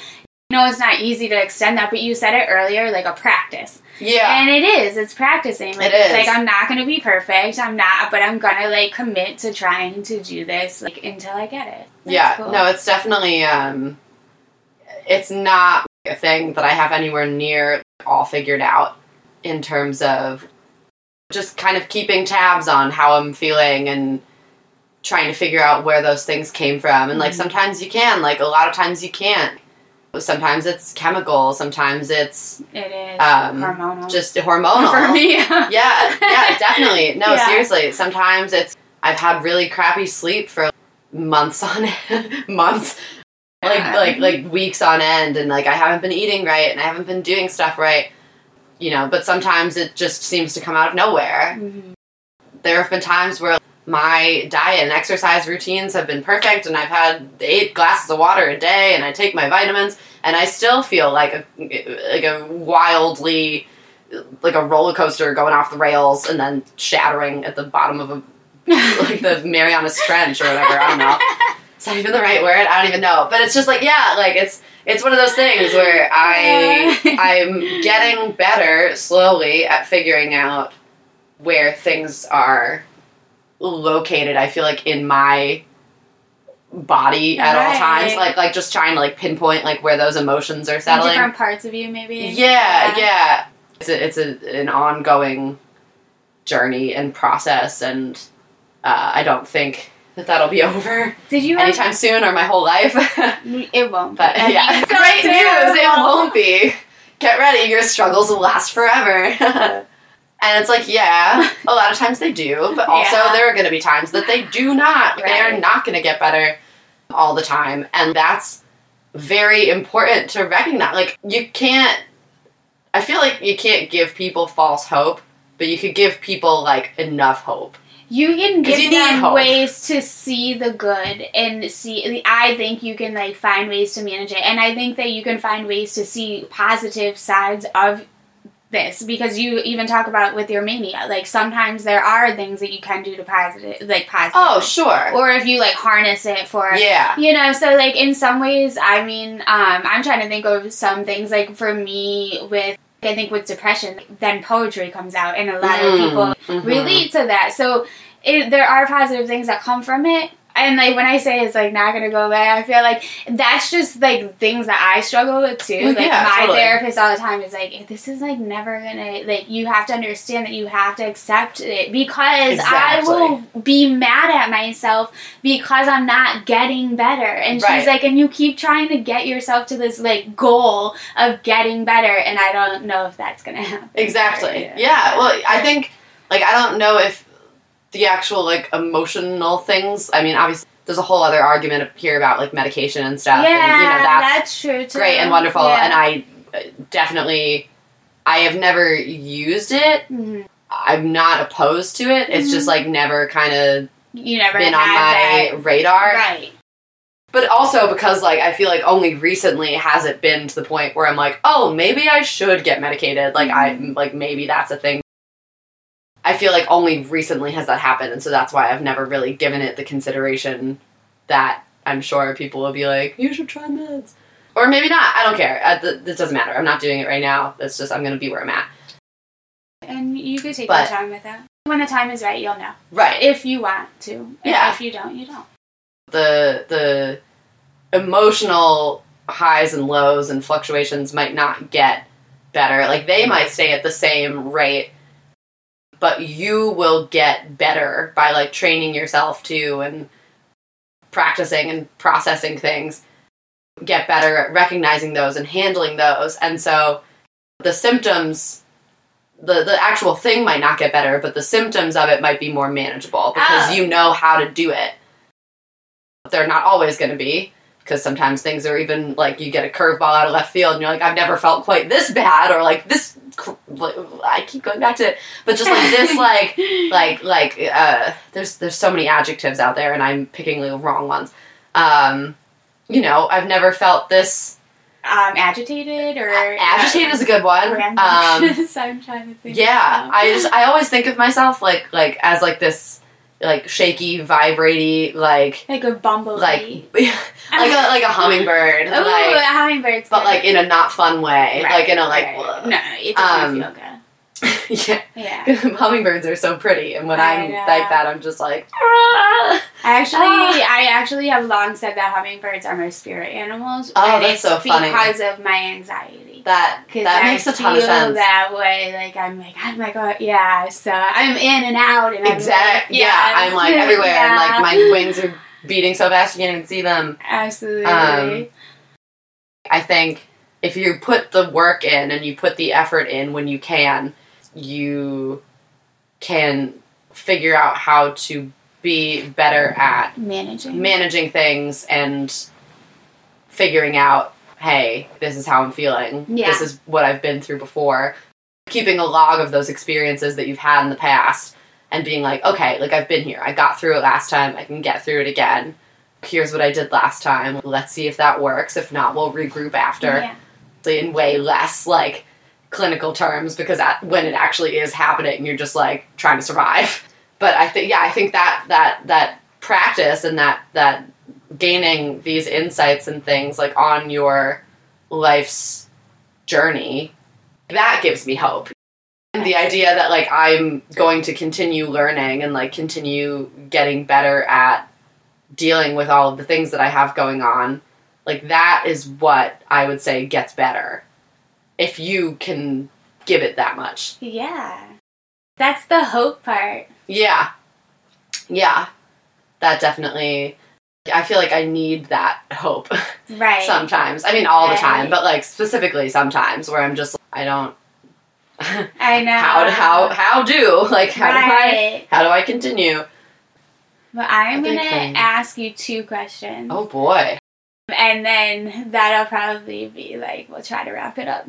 You know, it's not easy to extend that, but you said it earlier, like a practice. yeah. And it is. It's practicing. Like It it's like I'm not gonna be perfect. I'm not, but I'm gonna like commit to trying to do this like until I get it. That's yeah. cool. No, it's definitely um, it's not a thing that I have anywhere near all figured out in terms of just kind of keeping tabs on how I'm feeling and trying to figure out where those things came from. And like Mhm. sometimes you can, like a lot of times you can't. Sometimes it's chemical, sometimes it's it is um, hormonal. just hormonal. for me. yeah, yeah, definitely. No, Yeah. seriously. Sometimes it's I've had really crappy sleep for months on months, like Yeah. like like weeks on end, and like I haven't been eating right and I haven't been doing stuff right. You know, but sometimes it just seems to come out of nowhere. Mhm. There have been times where my diet and exercise routines have been perfect, and I've had eight glasses of water a day, and I take my vitamins, and I still feel like a like a wildly like a roller coaster going off the rails and then shattering at the bottom of a like the Marianas Trench or whatever. I don't know. Is that even the right word? I don't even know. But it's just like yeah, like it's it's one of those things where I I'm getting better slowly at figuring out where things are located. I feel like in my body at all times, like like just trying to like pinpoint like where those emotions are settling. different parts of you, maybe. Yeah, yeah. It's a, it's a, an ongoing journey and process, and uh, I don't think that that'll be over Did you have? anytime soon or my whole life. It won't. but. I yeah, great news! It won't be. Get ready, your struggles will last forever. And it's like, yeah, a lot of times they do, but also Yeah. there are going to be times that they do not. They are not going to get better all the time, and that's very important to recognize. Like, you can't. I feel like you can't give people false hope, but you could give people like enough hope. You can give you them ways to see the good and see. I think you can like find ways to manage it, and I think that you can find ways to see positive sides of this because you even talk about it with your mania. Like sometimes there are things that you can do to positive, like positive. Oh, sure. Or if you like harness it for yeah. you know so like in some ways i mean um i'm trying to think of some things like for me with i think with depression then poetry comes out and a lot of Mm, people mhm. relate to that so it, there are positive things that come from it and like when I say it's like not gonna go away, I feel like that's just like things that I struggle with too. Well, like yeah, my totally. therapist all the time is like, this is like never gonna like you have to understand that you have to accept it because Exactly. I will be mad at myself because I'm not getting better. And she's Right. like, and you keep trying to get yourself to this like goal of getting better, and I don't know if that's gonna happen. Exactly. Yeah. Well, I think like I don't know if the actual like emotional things. I mean, obviously, there's a whole other argument here about like medication and stuff. yeah, and, you know, that's, that's true too. great and wonderful. Yeah. And I uh, definitely, I have never used it. Mhm. I'm not opposed to it. It's just Mhm. like never kind of you never been on my that. radar. right. But also because like I feel like only recently has it been to the point where I'm like, oh, maybe I should get medicated. Like I Mm-hmm. like maybe that's a thing. I feel like only recently has that happened, and so that's why I've never really given it the consideration that I'm sure people will be like, you should try meds, or maybe not. I don't care. Uh, It doesn't matter. I'm not doing it right now. It's just I'm gonna be where I'm at. And you could take But- your time with that. When the time is right, you'll know. Right. If you want to. Yeah. If you don't, you don't. the the emotional highs and lows and fluctuations might not get better. Like they might stay at the same rate, but you will get better by like training yourself to and practicing and processing things. Get better at recognizing those and handling those. And so the symptoms the, the actual thing might not get better, but the symptoms of it might be more manageable because Oh. you know how to do it they're not always going to be because sometimes things are even like you get a curveball out of left field and you're like I've never felt quite this bad or like this cr- I keep going back to it. But just like this like like like uh there's there's so many adjectives out there and I'm picking the wrong ones. Um you know I've never felt this um, agitated or agitated is a good one. Um I'm trying to think. yeah I just I always think of myself like like as like this like shaky vibraty like like a bumblebee. like like a like a hummingbird Ooh, like a hummingbird, but good. like in a not fun way Right, like in a like right. no, it doesn't Um, feel good. yeah Yeah. hummingbirds are so pretty and when I i'm like that i'm just like "Ah." I actually, Ah. I actually have long said that hummingbirds are my spirit animals. Oh, that's so funny. Because of my anxiety. That that I makes a ton of feel sense That way, like I'm like, oh my god, yeah. So I'm in and out, and exactly like, yeah i'm like everywhere and like my wings are beating so fast you can't even see them absolutely. Um, I think if you put the work in and you put the effort in when you can, you can figure out how to be better at Managing. managing things and figuring out, hey, this is how I'm feeling. Yeah. This is what I've been through before. Keeping a log of those experiences that you've had in the past and being like, okay, like I've been here. I got through it last time. I can get through it again. Here's what I did last time. Let's see if that works. If not, we'll regroup after Yeah. in way less like clinical terms because at, when it actually is happening, you're just like trying to survive. But I think yeah, I think that that that practice and that that gaining these insights and things like on your life's journey that gives me hope. And the idea that like I'm going to continue learning and like continue getting better at dealing with all of the things that I have going on like that is what I would say gets better. If you can give it that much. Yeah. That's the hope part. Yeah. Yeah. That definitely I feel like I need that hope Right. sometimes. I mean all the time, but like specifically sometimes where I'm just I don't I know. how how how do like how do I how do I continue? Well, I'm gonna thing. ask you two questions, Oh boy. and then that'll probably be like we'll try to wrap it up.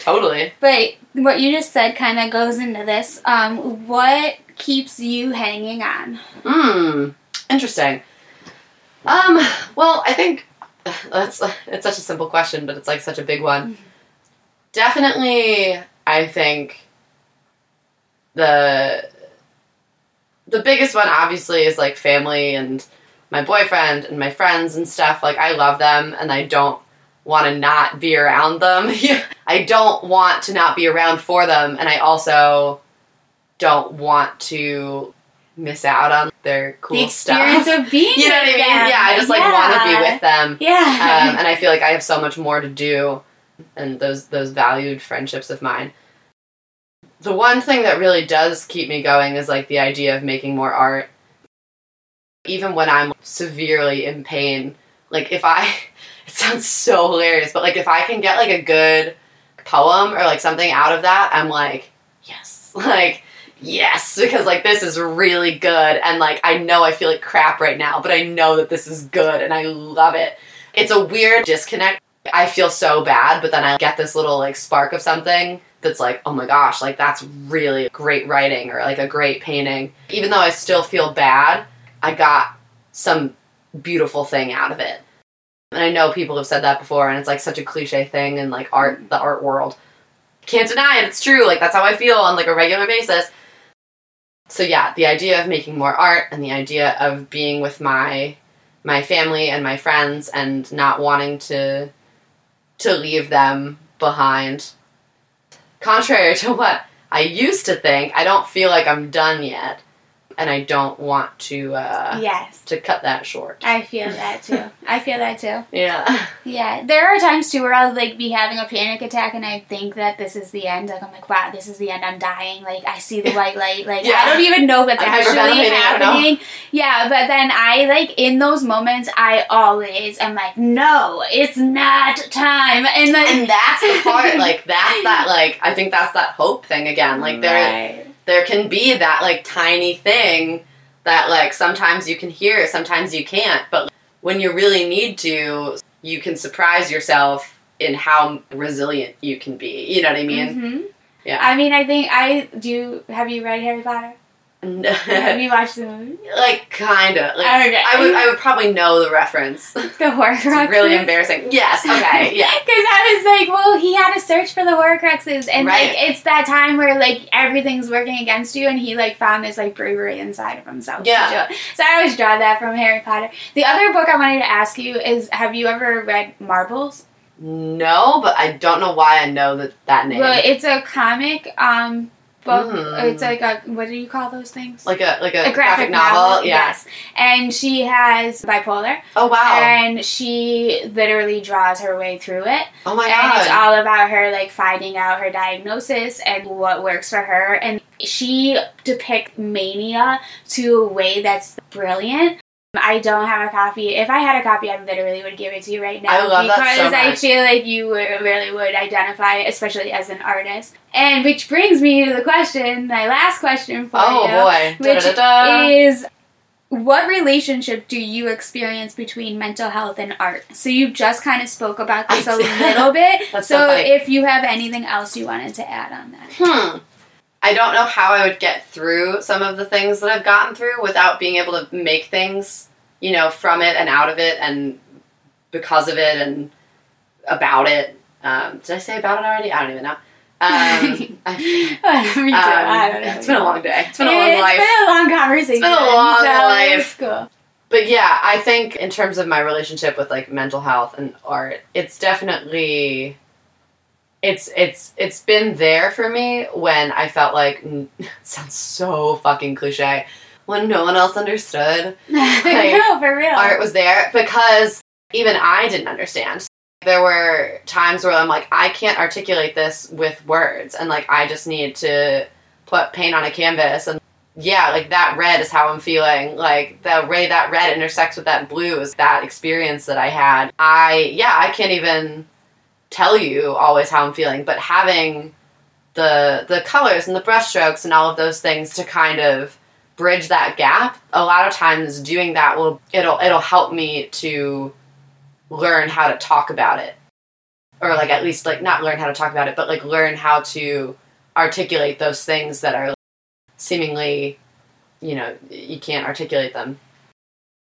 Totally. But what you just said kind of goes into this. Um, what keeps you hanging on? Hmm. Interesting. Um. Well, I think that's it's such a simple question, but it's like such a big one. definitely I think the the biggest one obviously is like family and my boyfriend and my friends and stuff. Like I love them and I don't want to not be around them. I don't want to not be around for them and I also don't want to miss out on their cool the experience stuff. of being You know what I mean? them. Yeah, I just like want to be with them. Yeah. Um, and I feel like I have so much more to do and those those valued friendships of mine. The one thing that really does keep me going is like the idea of making more art. Even when I'm severely in pain, like if I it sounds so hilarious, but like if I can get like a good poem or like something out of that, I'm like, yes. Like yes, because like this is really good and like I know I feel like crap right now, but I know that this is good and I love it. It's a weird disconnect. I feel so bad, but then I get this little like spark of something that's like, oh my gosh, like that's really great writing or like a great painting. Even though I still feel bad, I got some beautiful thing out of it. And I know people have said that before, and it's like such a cliche thing in like art, the art world. Can't deny it, it's true. Like that's how I feel on like a regular basis. So yeah, the idea of making more art and the idea of being with my my family and my friends and not wanting to to leave them behind. Contrary to what I used to think, I don't feel like I'm done yet. And I don't want to uh yes. to cut that short. I feel that too. I feel that too. Yeah. Yeah, there are times too where I'll like be having a panic attack and I think that this is the end. Like I'm like, wow, this is the end. I'm dying. Like I see the white light. Like Yeah. I don't even know what's I'm actually hyperventilating, I don't know. happening. Yeah, but then I like in those moments, I always am like, no, it's not time. And then And that's the part, like that's that like I think that's that hope thing again. Like there Right. There can be that like tiny thing that like sometimes you can hear, sometimes you can't, but when you really need to, you can surprise yourself in how resilient you can be. You know what I mean? Mhm. Yeah. I mean, I think I do. Have you read Harry Potter? Have you watched the movie? like kind of. Like, Okay. I would I would probably know the reference. The Horcruxes. It's really embarrassing. Yes. Okay. Yeah. Because I was like, well, he had to search for the Horcruxes, and Right. like it's that time where like everything's working against you, and he like found this like bravery inside of himself. Yeah. So I always draw that from Harry Potter. The other book I wanted to ask you is, have you ever read Marbles? No, but I don't know why I know that that name. Well, it's a comic um book. Mhm. It's like a what do you call those things? like a like a, a graphic, novel. Yeah. Yes, and she has bipolar, Oh wow. and she literally draws her way through it. oh my and it's all about her like finding out her diagnosis and what works for her and she depicts mania to a way that's brilliant I don't have a copy. If I had a copy, I literally would give it to you right now. I love that because so I feel like you really would identify, especially as an artist. And which brings me to the question, my last question for oh you, boy. which is what relationship do you experience between mental health and art? So you just kind of spoke about this a little bit. That's so so if you have anything else you wanted to add on that. Hmm. I don't know how I would get through some of the things that I've gotten through without being able to make things, you know, from it and out of it and because of it and about it. Um, did I say about it already? I don't even know. Um, I, um, I don't know. it's been a long day. It's been a long It's life. It's been a long conversation. It's been a long so life. Cool. But yeah, I think in terms of my relationship with like mental health and art, it's definitely it's it's it's been there for me when I felt like mm, it sounds so fucking cliche when no one else understood no, for real. art was there because even I didn't understand. There were times where I'm like, I can't articulate this with words, and like I just need to put paint on a canvas, and yeah, like that red is how I'm feeling. Like the way that red intersects with that blue is that experience that I had. I yeah, I can't even tell you always how I'm feeling, but having the the colors and the brushstrokes and all of those things to kind of bridge that gap a lot of times doing that will it'll it'll help me to learn how to talk about it. Or like at least like not learn how to talk about it but like learn how to articulate those things that are seemingly you know you can't articulate them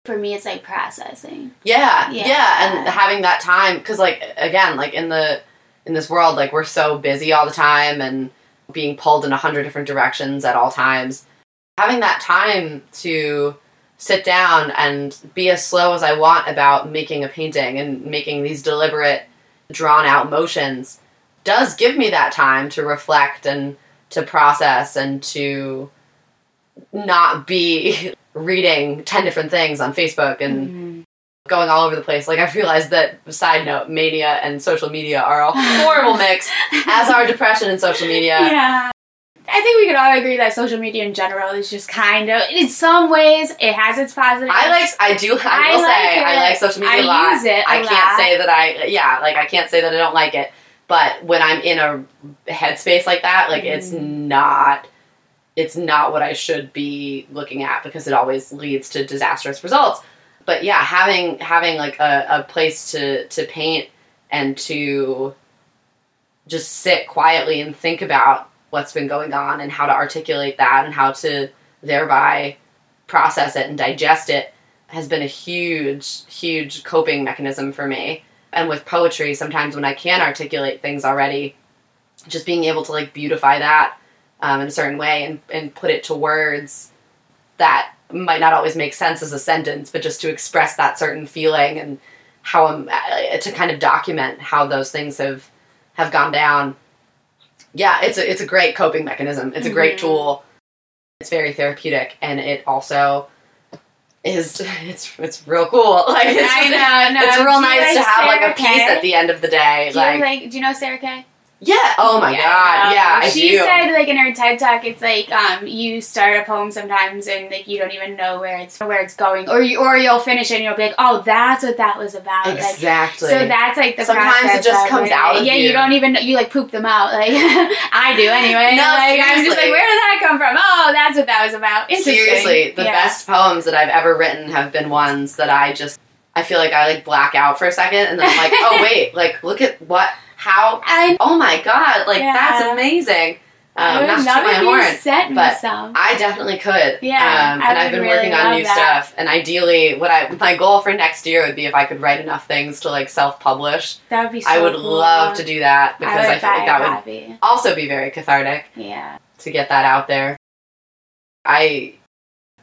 For me, it's like processing. yeah Yeah. yeah, and having that time because like again like in the in this world, like we're so busy all the time and being pulled in a hundred different directions at all times. Having that time to sit down and be as slow as I want about making a painting and making these deliberate, drawn out motions does give me that time to reflect and to process and to not be reading 10 different things on Facebook and Mhm. going all over the place. Like, I've realized that, side note, mania and social media are a horrible mix, as are depression and social media. Yeah. I think we could all agree that social media in general is just kind of, in some ways, it has its positives. I like, I do, I, I will like say, I like social media I a lot. I use it a I can't lot. say that I, yeah, like, I can't say that I don't like it. But when I'm in a headspace like that, like, it's Mm-hmm. not, it's not what I should be looking at because it always leads to disastrous results. But yeah, having, having like a, a place to, to paint and to just sit quietly and think about what's been going on and how to articulate that and how to thereby process it and digest it has been a huge, huge coping mechanism for me. And with poetry, sometimes when I can articulate things already, just being able to like beautify that um, in a certain way and, and put it to words that might not always make sense as a sentence, but just to express that certain feeling and how I'm uh, to kind of document how those things have have gone down. Yeah, it's a it's a great coping mechanism. It's a great Mhm. tool. It's very therapeutic, and it also is it's it's real cool. Like it's, I know, no. it's real you nice to like have like Sarah a piece at the end of the day. Do you Like, like, do you know Sarah Kay? Yeah. Oh my Yeah, god. Yeah, I she do. said like in her TED talk, it's like um, you start a poem sometimes and like you don't even know where it's where it's going, or you or you'll finish it and you'll be like, oh, that's what that was about. Like, exactly. so that's like the Sometimes it just comes out of yeah, you. you don't even you like poop them out like I do anyway. No, like I'm just like, where did that come from? Oh, that's what that was about. Seriously, the Yeah. best poems that I've ever written have been ones that I just I feel like I like black out for a second and then I'm like, oh wait, like look at what how I, oh my god, like Yeah. that's amazing. Um, not to my horn. but some. I definitely could. Yeah, um, and I've been really working on new that. stuff. And ideally, what I my goal for next year would be if I could write enough things to like self publish. that would be. so I would cool. love to do that because I I, feel like that would also be very cathartic Yeah. to get that out there. I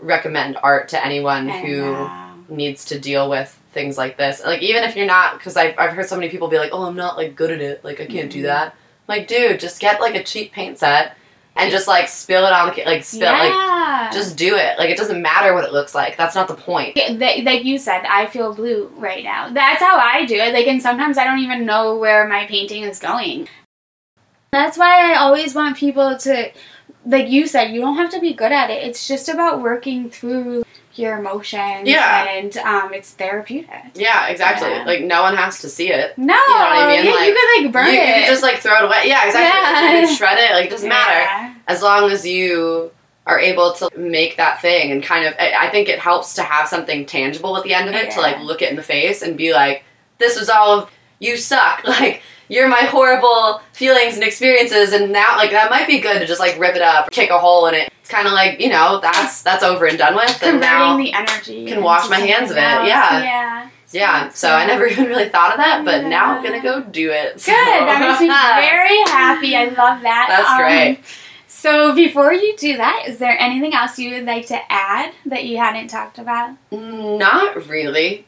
recommend art to anyone I who know. needs to deal with things like this. Like even if you're not, because I've I've heard so many people be like, "Oh, I'm not like good at it. Like I can't do Mhm. that." I'm like, dude, just get like a cheap paint set and just like spill it on like spill like just do it. Like it doesn't matter what it looks like. That's not the point. Yeah, like you said, I feel blue right now. That's how I do it. Like, and sometimes I don't even know where my painting is going. That's why I always want people to, like you said, you don't have to be good at it. It's just about working through your emotions. Yeah. And um, it's therapeutic. Yeah, exactly. Yeah. Like no one has to see it. No, know what I mean? Yeah, Like, you could like burn you, it. you can just like throw it away. Yeah, exactly. Yeah. You can shred it. Like it doesn't matter. As long as you are able to make that thing and kind of I I think it helps to have something tangible at the end of it to like look it in the face and be like this was all of you suck like you're my horrible feelings and experiences and now like that might be good to just like rip it up kick a hole in it it's kind of like you know that's that's over and done with and now the energy. can wash my hands of it, else. yeah. Yeah. yeah so I never even really thought of that but now I'm gonna go do it Good. That makes me very happy. I love that. That's Um, great. So before you do that, is there anything else you would like to add that you hadn't talked about? Not really.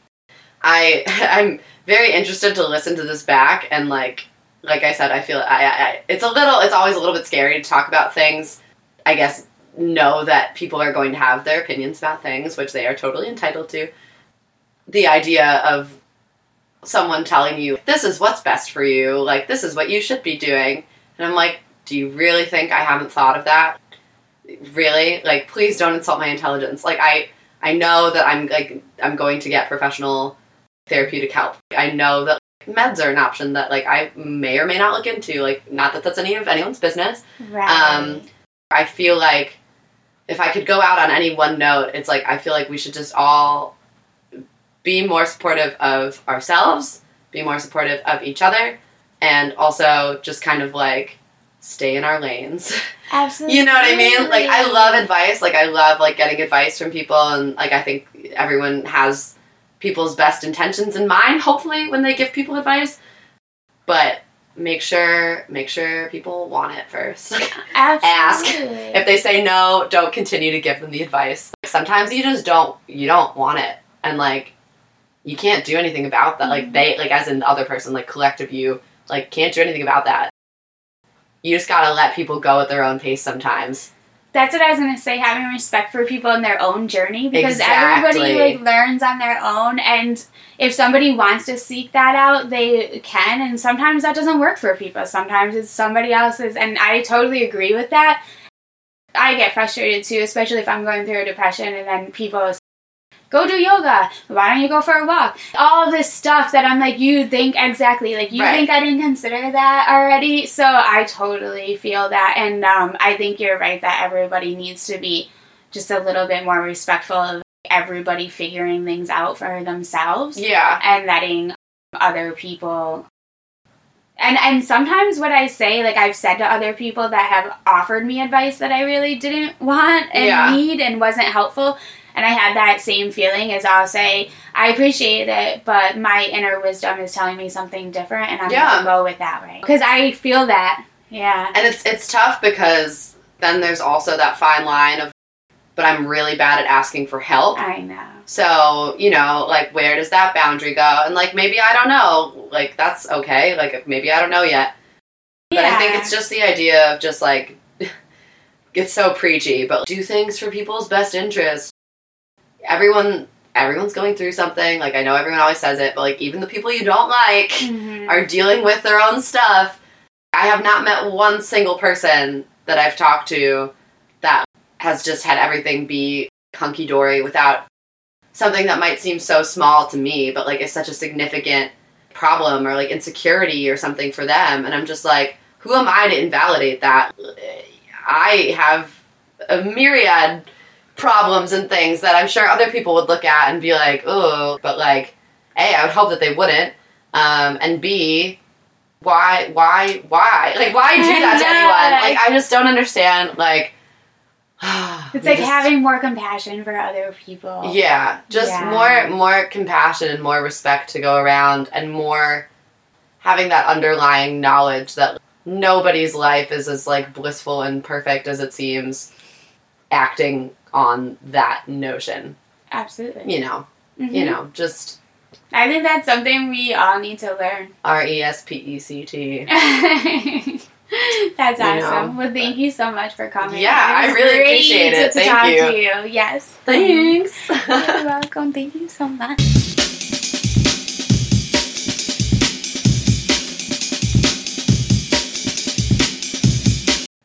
I I'm very interested to listen to this back and like like I said, I feel I, I it's a little it's always a little bit scary to talk about things. I guess know that people are going to have their opinions about things, which they are totally entitled to. The idea of someone telling you this is what's best for you, like this is what you should be doing, and I'm like, do you really think I haven't thought of that? Really? Like, please don't insult my intelligence. Like, I I know that I'm like I'm going to get professional therapeutic help. I know that meds are an option that like I may or may not look into. Like, not that that's any of anyone's business. Right. Um, I feel like if I could go out on any one note, it's like I feel like we should just all be more supportive of ourselves, be more supportive of each other, and also just kind of like stay in our lanes. Absolutely. You know what I mean? Like I love advice. Like I love like getting advice from people and like I think everyone has people's best intentions in mind hopefully when they give people advice. But make sure make sure people want it first. Absolutely. if they say no, don't continue to give them the advice. Sometimes you just don't you don't want it. And like you can't do anything about that. Like they like as an other person, like collective you, like can't do anything about that. You just gotta let people go at their own pace sometimes. That's what I was gonna say. Having respect for people in their own journey because Exactly. everybody like learns on their own, and if somebody wants to seek that out, they can. And sometimes that doesn't work for people. Sometimes it's somebody else's, and I totally agree with that. I get frustrated too, especially if I'm going through a depression, and then people go do yoga. Why don't you go for a walk? All this stuff that I'm like, you think exactly like you Right. think I didn't consider that already. So I totally feel that, and um, I think you're right that everybody needs to be just a little bit more respectful of everybody figuring things out for themselves Yeah. and letting other people. And and sometimes what I say, like I've said to other people that have offered me advice that I really didn't want and Yeah. need and wasn't helpful. And I had that same feeling as I'll say, I appreciate it, but my inner wisdom is telling me something different, and I'm Yeah. gonna go with that way because I feel that, yeah, And it's it's tough because then there's also that fine line of but I'm really bad at asking for help. I know. So, you know, like where does that boundary go? And like maybe I don't know. Like that's okay. Like maybe I don't know yet. But I think it's just the idea of just like it's so preachy, but do things for people's best interest. Everyone everyone's going through something. Like I know everyone always says it, but like even the people you don't like Mhm. are dealing with their own stuff. I have not met one single person that I've talked to that has just had everything be hunky dory without something that might seem so small to me, but like it's such a significant problem or like insecurity or something for them. And I'm just like, who am I to invalidate that? I have a myriad problems and things that I'm sure other people would look at and be like, oh, but like, A, I would hope that they wouldn't. Um, and B, why, why, why? Like, why do that to anyone? Like, I just don't understand. Like, It's like just- having more compassion for other people. yeah, just Yeah. more more compassion and more respect to go around and more having that underlying knowledge that nobody's life is as like blissful and perfect as it seems acting on that notion. Absolutely. You know, Mhm. you know, just I think that's something we all need to learn. R E S P E C T. That's You awesome. know, well, thank you so much for coming. Yeah, I really great appreciate it. To Thank talk you. to you. Yes. Thanks. You're welcome. Thank you so much.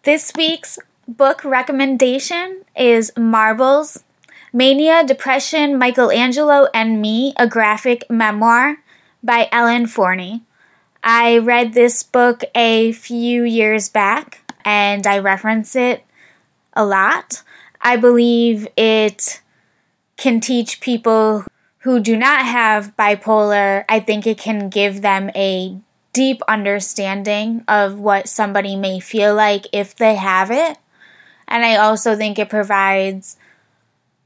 This week's book recommendation is Marbles Mania, Depression, Michelangelo, and Me, a graphic memoir by Ellen Forney. I read this book a few years back and I reference it a lot. I believe it can teach people who do not have bipolar, I think it can give them a deep understanding of what somebody may feel like if they have it. And I also think it provides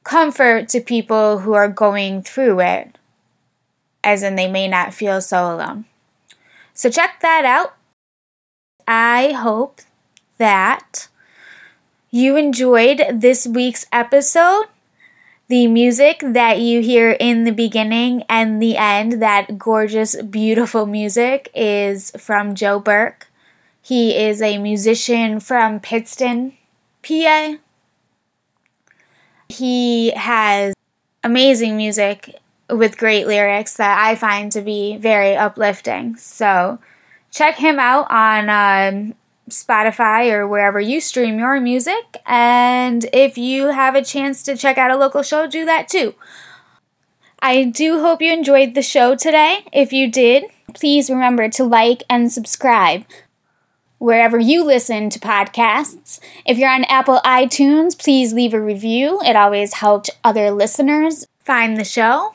comfort to people who are going through it, as in they may not feel so alone. So check that out. I hope that you enjoyed this week's episode. The music that you hear in the beginning and the end, that gorgeous, beautiful music, is from Joe Burke. He is a musician from Pittston, PA. He has amazing music with great lyrics that I find to be very uplifting. So check him out on um, Spotify or wherever you stream your music. And if you have a chance to check out a local show, do that too. I do hope you enjoyed the show today. If you did, please remember to like and subscribe wherever you listen to podcasts. If you're on Apple iTunes, please leave a review. It always helps other listeners find the show.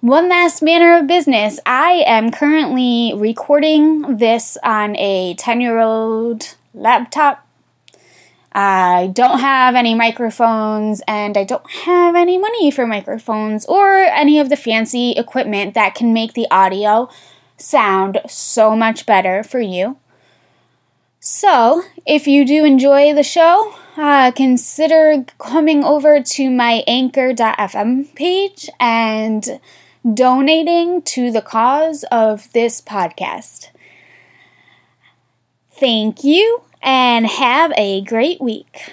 One last manner of business. I am currently recording this on a 10 year old laptop. I don't have any microphones and I don't have any money for microphones or any of the fancy equipment that can make the audio sound so much better for you. So, if you do enjoy the show, uh, consider coming over to my anchor.fm page and donating to the cause of this podcast. Thank you and have a great week.